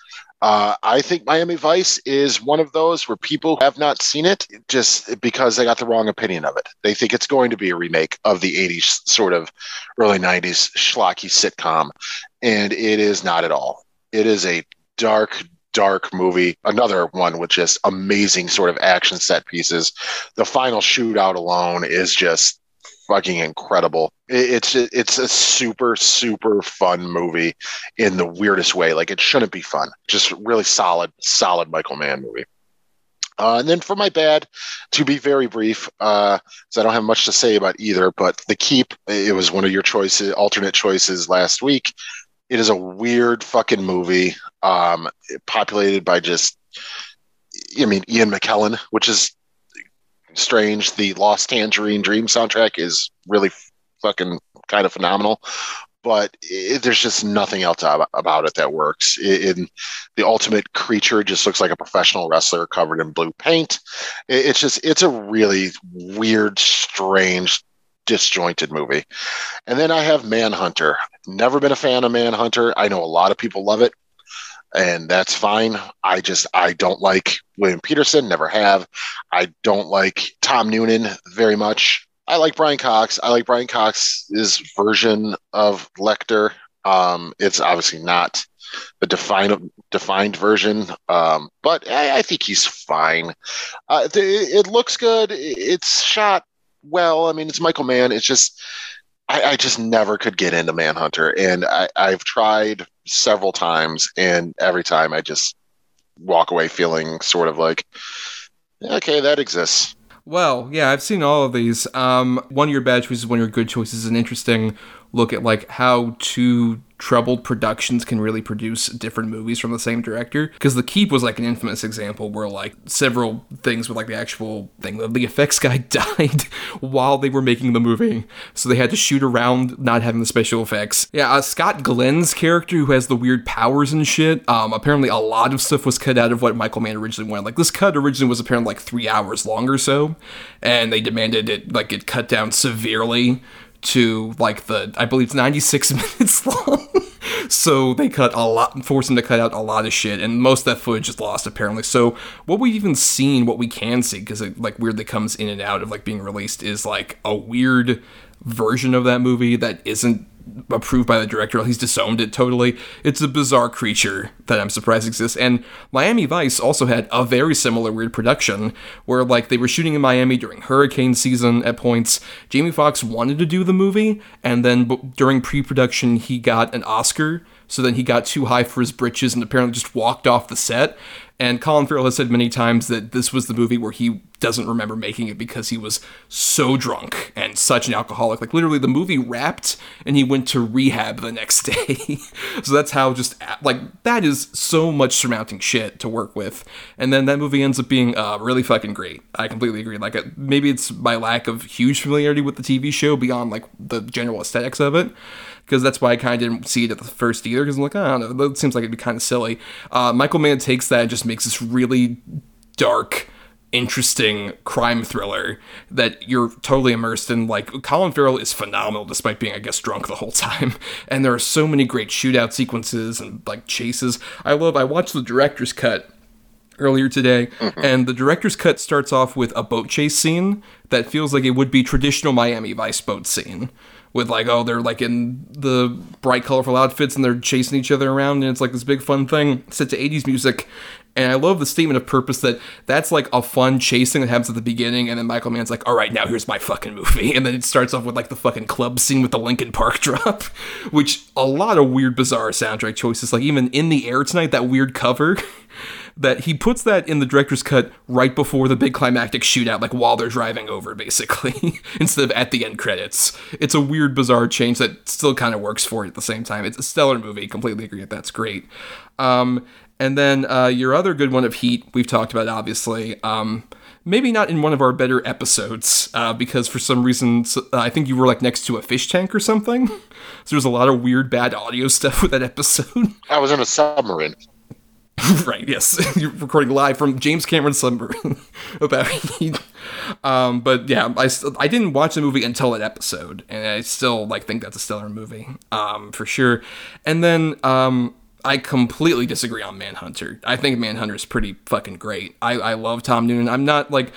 Uh, I think Miami Vice is one of those where people have not seen it just because they got the wrong opinion of it. They think it's going to be a remake of the 80s, sort of early 90s schlocky sitcom. And it is not at all. It is a dark, dark movie. Another one with just amazing sort of action set pieces. The final shootout alone is just fucking incredible. It's it's a super super fun movie in the weirdest way. Like it shouldn't be fun. Just really solid solid Michael Mann movie. Uh, and then for my bad, to be very brief, because uh, I don't have much to say about either, but The Keep, it was one of your choices, alternate choices last week. It is a weird fucking movie, um, populated by just, I mean, Ian McKellen, which is strange. The Lost Tangerine Dream soundtrack is really fucking kind of phenomenal, but it, there's just nothing else about it that works. In the ultimate creature, just looks like a professional wrestler covered in blue paint. It, it's just it's a really weird, strange disjointed movie. And then I have Manhunter. Never been a fan of Manhunter. I know a lot of people love it, and that's fine. I just I don't like William Petersen. Never have. I don't like Tom Noonan very much. I like Brian Cox. I like Brian Cox's version of Lecter. Um, it's obviously not the defined defined version, um, but I, I, think he's fine. Uh, it looks good. It's shot well. I mean, it's Michael Mann. It's just I, I just never could get into Manhunter, and I, I've tried several times, and every time I just walk away feeling sort of like, okay, that exists. Well, yeah, I've seen all of these. Um, one of your bad choices, one of your good choices, is an interesting look at like how two troubled productions can really produce different movies from the same director. Because The Keep was like an infamous example where like several things with like the actual thing, the effects guy died while they were making the movie, so they had to shoot around not having the special effects. Yeah, uh, Scott Glenn's character who has the weird powers and shit. Um, apparently a lot of stuff was cut out of what Michael Mann originally wanted. Like this cut originally was apparently like three hours long or so, and they demanded it like it cut down severely to like the I believe it's 96 minutes long. So they cut a lot, forced them to cut out a lot of shit, and most of that footage is lost apparently. So what we've even seen, what we can see, because it like weirdly comes in and out of like being released, is like a weird version of that movie that isn't approved by the director. He's disowned it totally. It's a bizarre creature that I'm surprised exists. And Miami Vice also had a very similar weird production where like they were shooting in Miami during hurricane season at points. Jamie Foxx wanted to do the movie, and then b- during pre-production he got an Oscar. So then he got too high for his britches and apparently just walked off the set. And Colin Farrell has said many times that this was the movie where he doesn't remember making it because he was so drunk and such an alcoholic. Like literally, the movie wrapped and he went to rehab the next day. so that's how just like that is so much surmounting shit to work with. And then that movie ends up being uh, really fucking great. I completely agree. Like maybe it's my lack of huge familiarity with the TV show beyond like the general aesthetics of it because that's why I kind of didn't see it at the first either. Because I'm like, I don't know, that seems like it'd be kind of silly. Uh, Michael Mann takes that and just makes this really dark interesting crime thriller that you're totally immersed in. Like Colin Farrell is phenomenal despite being, I guess, drunk the whole time. And there are so many great shootout sequences and like chases. I love. I watched the director's cut earlier today, and the director's cut starts off with a boat chase scene that feels like it would be traditional Miami Vice boat scene. With like, oh, they're like in the bright, colorful outfits and they're chasing each other around, and it's like this big fun thing set to 80s music. And I love the statement of purpose that that's like a fun chasing that happens at the beginning, and then Michael Mann's like, all right, now here's my fucking movie. And then it starts off with like the fucking club scene with the Linkin Park drop, which a lot of weird, bizarre soundtrack choices. Like even in the air tonight, that weird cover. that he puts that in the director's cut right before the big climactic shootout, like while they're driving over, basically, instead of at the end credits. It's a weird, bizarre change that still kind of works for it at the same time. It's a stellar movie. Completely agree that that's great. Um, and then uh, your other good one of Heat, we've talked about, obviously. Um, maybe not in one of our better episodes, uh, because for some reason, uh, I think you were like next to a fish tank or something. So there's a lot of weird, bad audio stuff with that episode. I was in a submarine. right, yes. You're recording live from James Cameron's submarine about. Um, but yeah, I, I didn't watch the movie until that episode, and I still like think that's a stellar movie, um, for sure. And then um, I completely disagree on Manhunter. I think Manhunter is pretty fucking great. I, I love Tom Noonan. I'm not like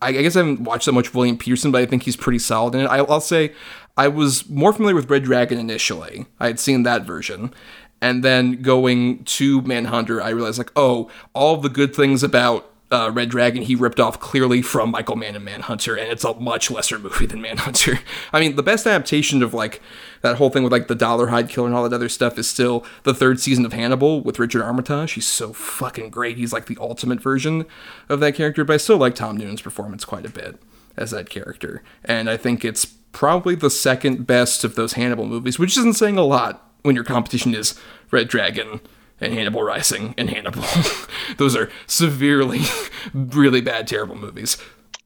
I, guess I haven't watched that much William Petersen, but I think he's pretty solid in it. I, I'll say I was more familiar with Red Dragon initially. I had seen that version. And then going to Manhunter, I realized like, oh, all the good things about uh, Red Dragon he ripped off clearly from Michael Mann and Manhunter, and it's a much lesser movie than Manhunter. I mean, the best adaptation of like that whole thing with like the Dollar Dollarhide Killer and all that other stuff is still the third season of Hannibal with Richard Armitage. He's so fucking great. He's like the ultimate version of that character, but I still like Tom Noonan's performance quite a bit as that character, and I think it's probably the second best of those Hannibal movies, which isn't saying a lot when your competition is Red Dragon and Hannibal Rising and Hannibal. Those are severely, really bad, terrible movies.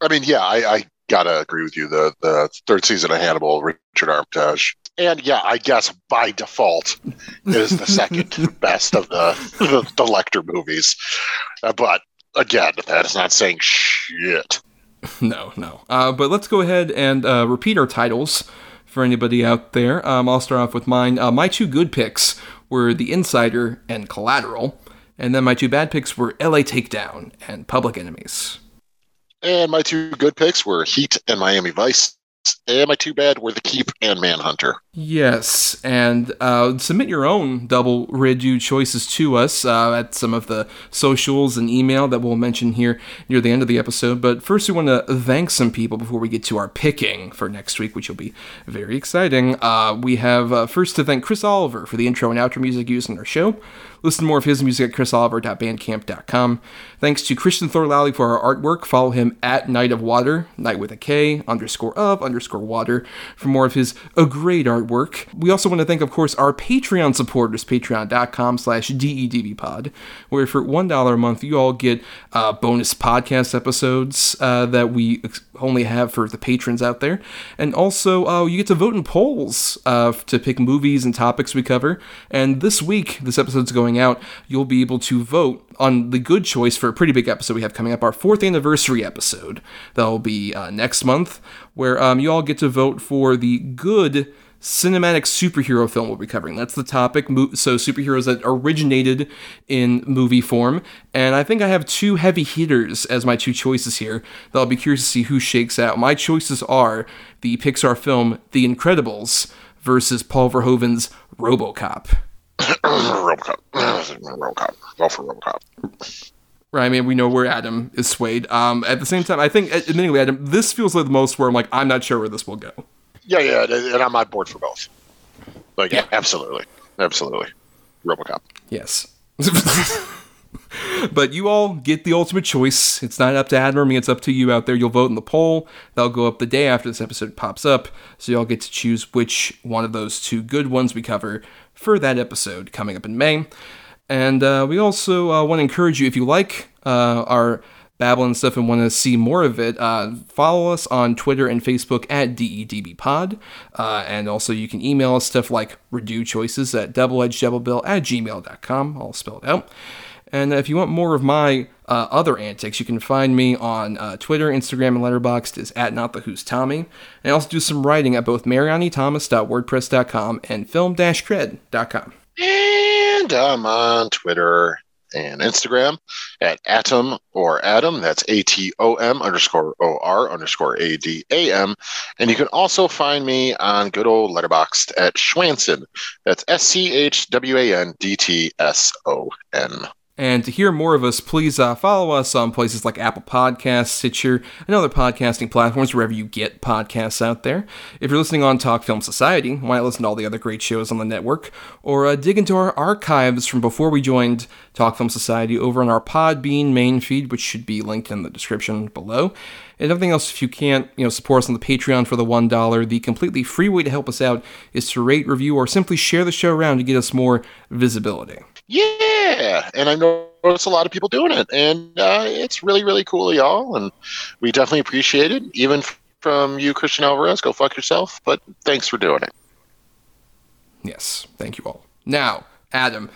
I mean, yeah, I, I gotta agree with you. The the third season of Hannibal, Richard Armitage, and yeah, I guess by default is the second best of the, the the Lecter movies. Uh, but again, that is not saying shit. No, no. Uh, but let's go ahead and uh, repeat our titles for anybody out there. Um, I'll start off with mine. Uh, my two good picks were The Insider and Collateral, and then my two bad picks were LA Takedown and Public Enemies. And my two good picks were Heat and Miami Vice. And I Too bad were The Keep and Manhunter. Yes, and uh, submit your own double redo choices to us uh, at some of the socials and email that we'll mention here near the end of the episode. But first, we want to thank some people before we get to our picking for next week, which will be very exciting. Uh, we have uh, first to thank Chris Oliver for the intro and outro music used in our show. Listen to more of his music at chrisoliver.bandcamp.com. Thanks to Christian Thor Lally for our artwork. Follow him at Night of Water, night with a K, underscore of, underscore water, for more of his a great artwork. We also want to thank, of course, our Patreon supporters, patreon.com slash dedbpod, where for $1 a month, you all get uh, bonus podcast episodes uh, that we only have for the patrons out there. And also, uh, you get to vote in polls uh, to pick movies and topics we cover. And this week, this episode's going out, you'll be able to vote on the good choice for a pretty big episode we have coming up, our fourth anniversary episode. That'll be uh, next month, where um, you all get to vote for the good cinematic superhero film we'll be covering. That's the topic. So, superheroes that originated in movie form. And I think I have two heavy hitters as my two choices here that I'll be curious to see who shakes out. My choices are the Pixar film The Incredibles versus Paul Verhoeven's Robocop. Robocop. Robocop. Go for Robocop. Right, I mean, we know where Adam is swayed. Um, at the same time, I think, admittingly, Adam, this feels like the most where I'm like, I'm not sure where this will go. Yeah, yeah, and I'm on board for both. Like, yeah. absolutely, absolutely, RoboCop. Yes. but you all get the ultimate choice. It's not up to Adam or me, it's up to you out there. You'll vote in the poll. That'll go up the day after this episode pops up. So y'all get to choose which one of those two good ones we cover for that episode coming up in May. And uh, we also uh, want to encourage you if you like uh, our babble and stuff and want to see more of it, uh, follow us on Twitter and Facebook at DEDBpod. Uh, and also you can email us stuff like redo choices at doubleedgeddoublebill at gmail.com. I'll spell it out. And if you want more of my uh, other antics, you can find me on uh, Twitter, Instagram, and Letterboxd is at Not the Who's Tommy. And I also do some writing at both marianithomas.wordpress.com and film-cred.com. And I'm on Twitter and Instagram at Atom or Adam. That's A T O M underscore O R underscore A D A M. And you can also find me on good old Letterboxd at Schwandtson. That's S C H W A N D T S O N. And to hear more of us, please uh, follow us on places like Apple Podcasts, Stitcher, and other podcasting platforms wherever you get podcasts out there. If you're listening on Talk Film Society, why not listen to all the other great shows on the network? Or uh, dig into our archives from before we joined Talk Film Society over on our Podbean main feed, which should be linked in the description below. And everything else, if you can't, you know, support us on the Patreon for the one dollar, the completely free way to help us out is to rate, review, or simply share the show around to get us more visibility. Yeah, and I know notice a lot of people doing it, and uh, it's really, really cool, y'all. And we definitely appreciate it, even from you, Christian Alvarez. Go fuck yourself, but thanks for doing it. Yes, thank you all. Now, Adam,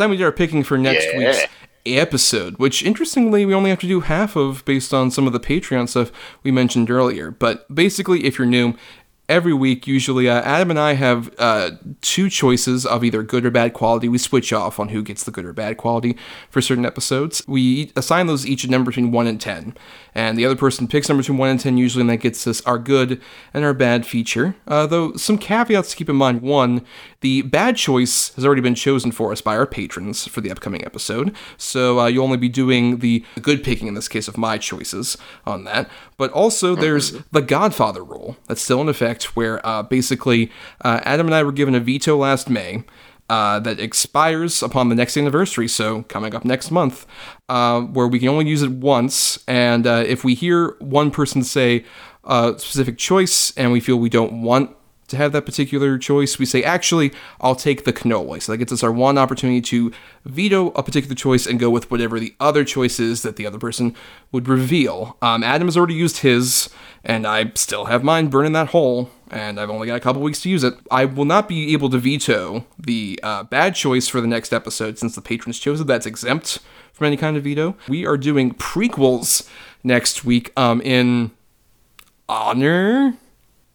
we do our picking for next Yeah. week's episode, which interestingly we only have to do half of based on some of the Patreon stuff we mentioned earlier. But basically, if you're new, every week, usually uh, Adam and I have uh, two choices of either good or bad quality. We switch off on who gets the good or bad quality for certain episodes. We assign those each a number between 1 and 10. And the other person picks number between 1 and 10 usually, and that gets us our good and our bad feature. Uh, though, some caveats to keep in mind. One, the bad choice has already been chosen for us by our patrons for the upcoming episode. So uh, you'll only be doing the good picking in this case of my choices on that. But also, there's the Godfather rule that's still in effect, where uh, basically uh, Adam and I were given a veto last May. Uh, that expires upon the next anniversary, so coming up next month, uh, where we can only use it once. And uh, if we hear one person say a specific choice and we feel we don't want to have that particular choice, we say, actually, I'll take the cannoli. So that gets us our one opportunity to veto a particular choice and go with whatever the other choice is that the other person would reveal. Um, Adam has already used his, and I still have mine burning that hole, and I've only got a couple weeks to use it. I will not be able to veto the uh, bad choice for the next episode since the patrons chose it. That's exempt from any kind of veto. We are doing prequels next week um, in honor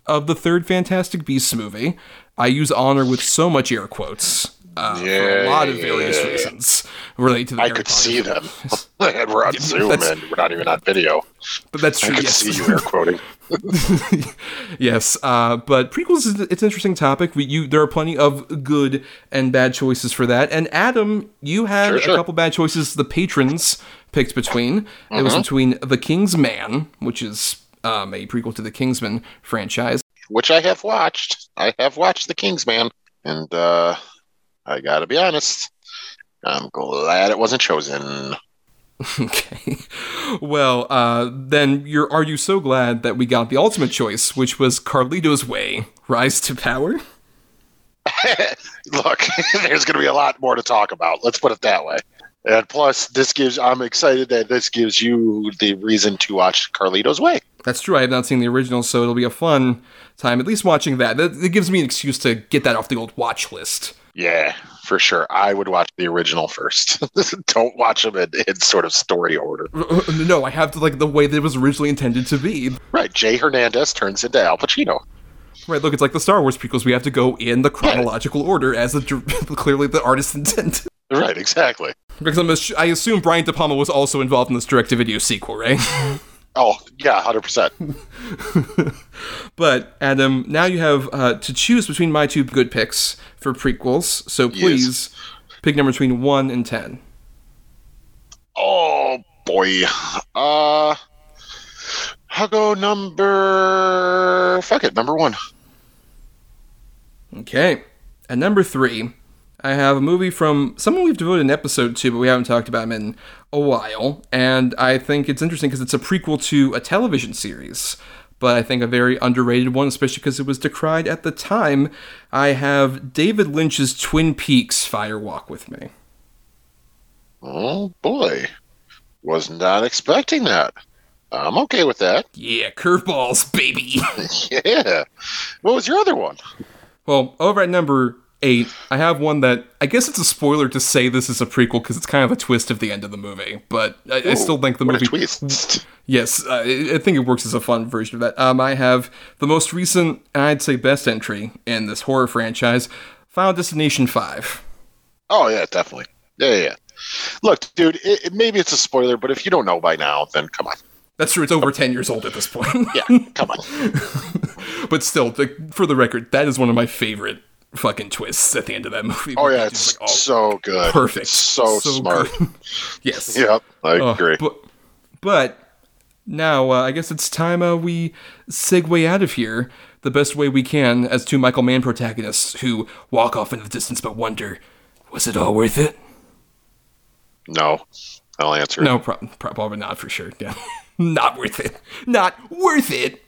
of the third Fantastic Beasts movie. I use honor with so much air quotes. Uh, for a lot of various Yeah. reasons related to the I could see them. and we're on Yeah, Zoom, and we're not even on video. But that's true. I could yes. see you air quoting. yes, uh, but prequels is it's an interesting topic. We, you there are plenty of good and bad choices for that. And Adam, you had Sure, sure. a couple bad choices. The patrons picked between. It was Mhm. between The King's Man, which is um, a prequel to the Kingsman franchise, which I have watched. I have watched The Kingsman, and uh, I gotta be honest, I'm glad it wasn't chosen. okay. Well, uh, then you're are you so glad that we got the ultimate choice, which was Carlito's Way, Rise to Power? Look, there's gonna be a lot more to talk about. Let's put it that way. And plus, this gives I'm excited that this gives you the reason to watch Carlito's Way. That's true. I have not seen the original, so it'll be a fun time at least watching that. That it gives me an excuse to get that off the old watch list. Yeah, for sure. I would watch the original first. Don't watch them in, in sort of story order. Uh, uh, no, I have to like the way that it was originally intended to be. Right. Jay Hernandez turns into Al Pacino. Right. Look, it's like the Star Wars prequels. We have to go in the chronological order as the, clearly the artist intended. Right. Exactly. Because I'm I assume Brian De Palma was also involved in this direct-to-video sequel, right? Oh yeah, hundred percent. But Adam, now you have uh, to choose between my two good picks for prequels. So please pick number between one and ten. Oh boy. Uh I'll go number fuck it, number one. Okay. At number three, I have a movie from someone we've devoted an episode to, but we haven't talked about him in a while. And I think it's interesting because it's a prequel to a television series, but I think a very underrated one, especially because it was decried at the time. I have David Lynch's Twin Peaks Fire Walk with me. Oh boy. Was not expecting that. I'm okay with that. Yeah, curveballs, baby. yeah. What was your other one? Well, over at number eight, I have one that I guess it's a spoiler to say this is a prequel because it's kind of a twist of the end of the movie. But I, I still think the movie. twist. Yes, uh, I I think it works as a fun version of that. Um, I have the most recent, and I'd say best entry in this horror franchise, Final Destination Five. Oh yeah, definitely. Yeah, yeah. yeah. Look, dude, it, maybe it's a spoiler, but if you don't know by now, then come on. That's true. It's over ten years old at this point. Yeah, come on. but still, the, for the record, that is one of my favorite fucking twists at the end of that movie. Oh yeah, it's it's like, oh, so good. perfect, So, smart. yes. Yep, I Uh, agree. but, but now uh, I guess it's time uh, we segue out of here the best way we can as two Michael Mann protagonists who walk off into the distance but wonder, was it all worth it? No, I'll answer. No, pro- probably not for sure. Yeah, not worth it. Not worth it.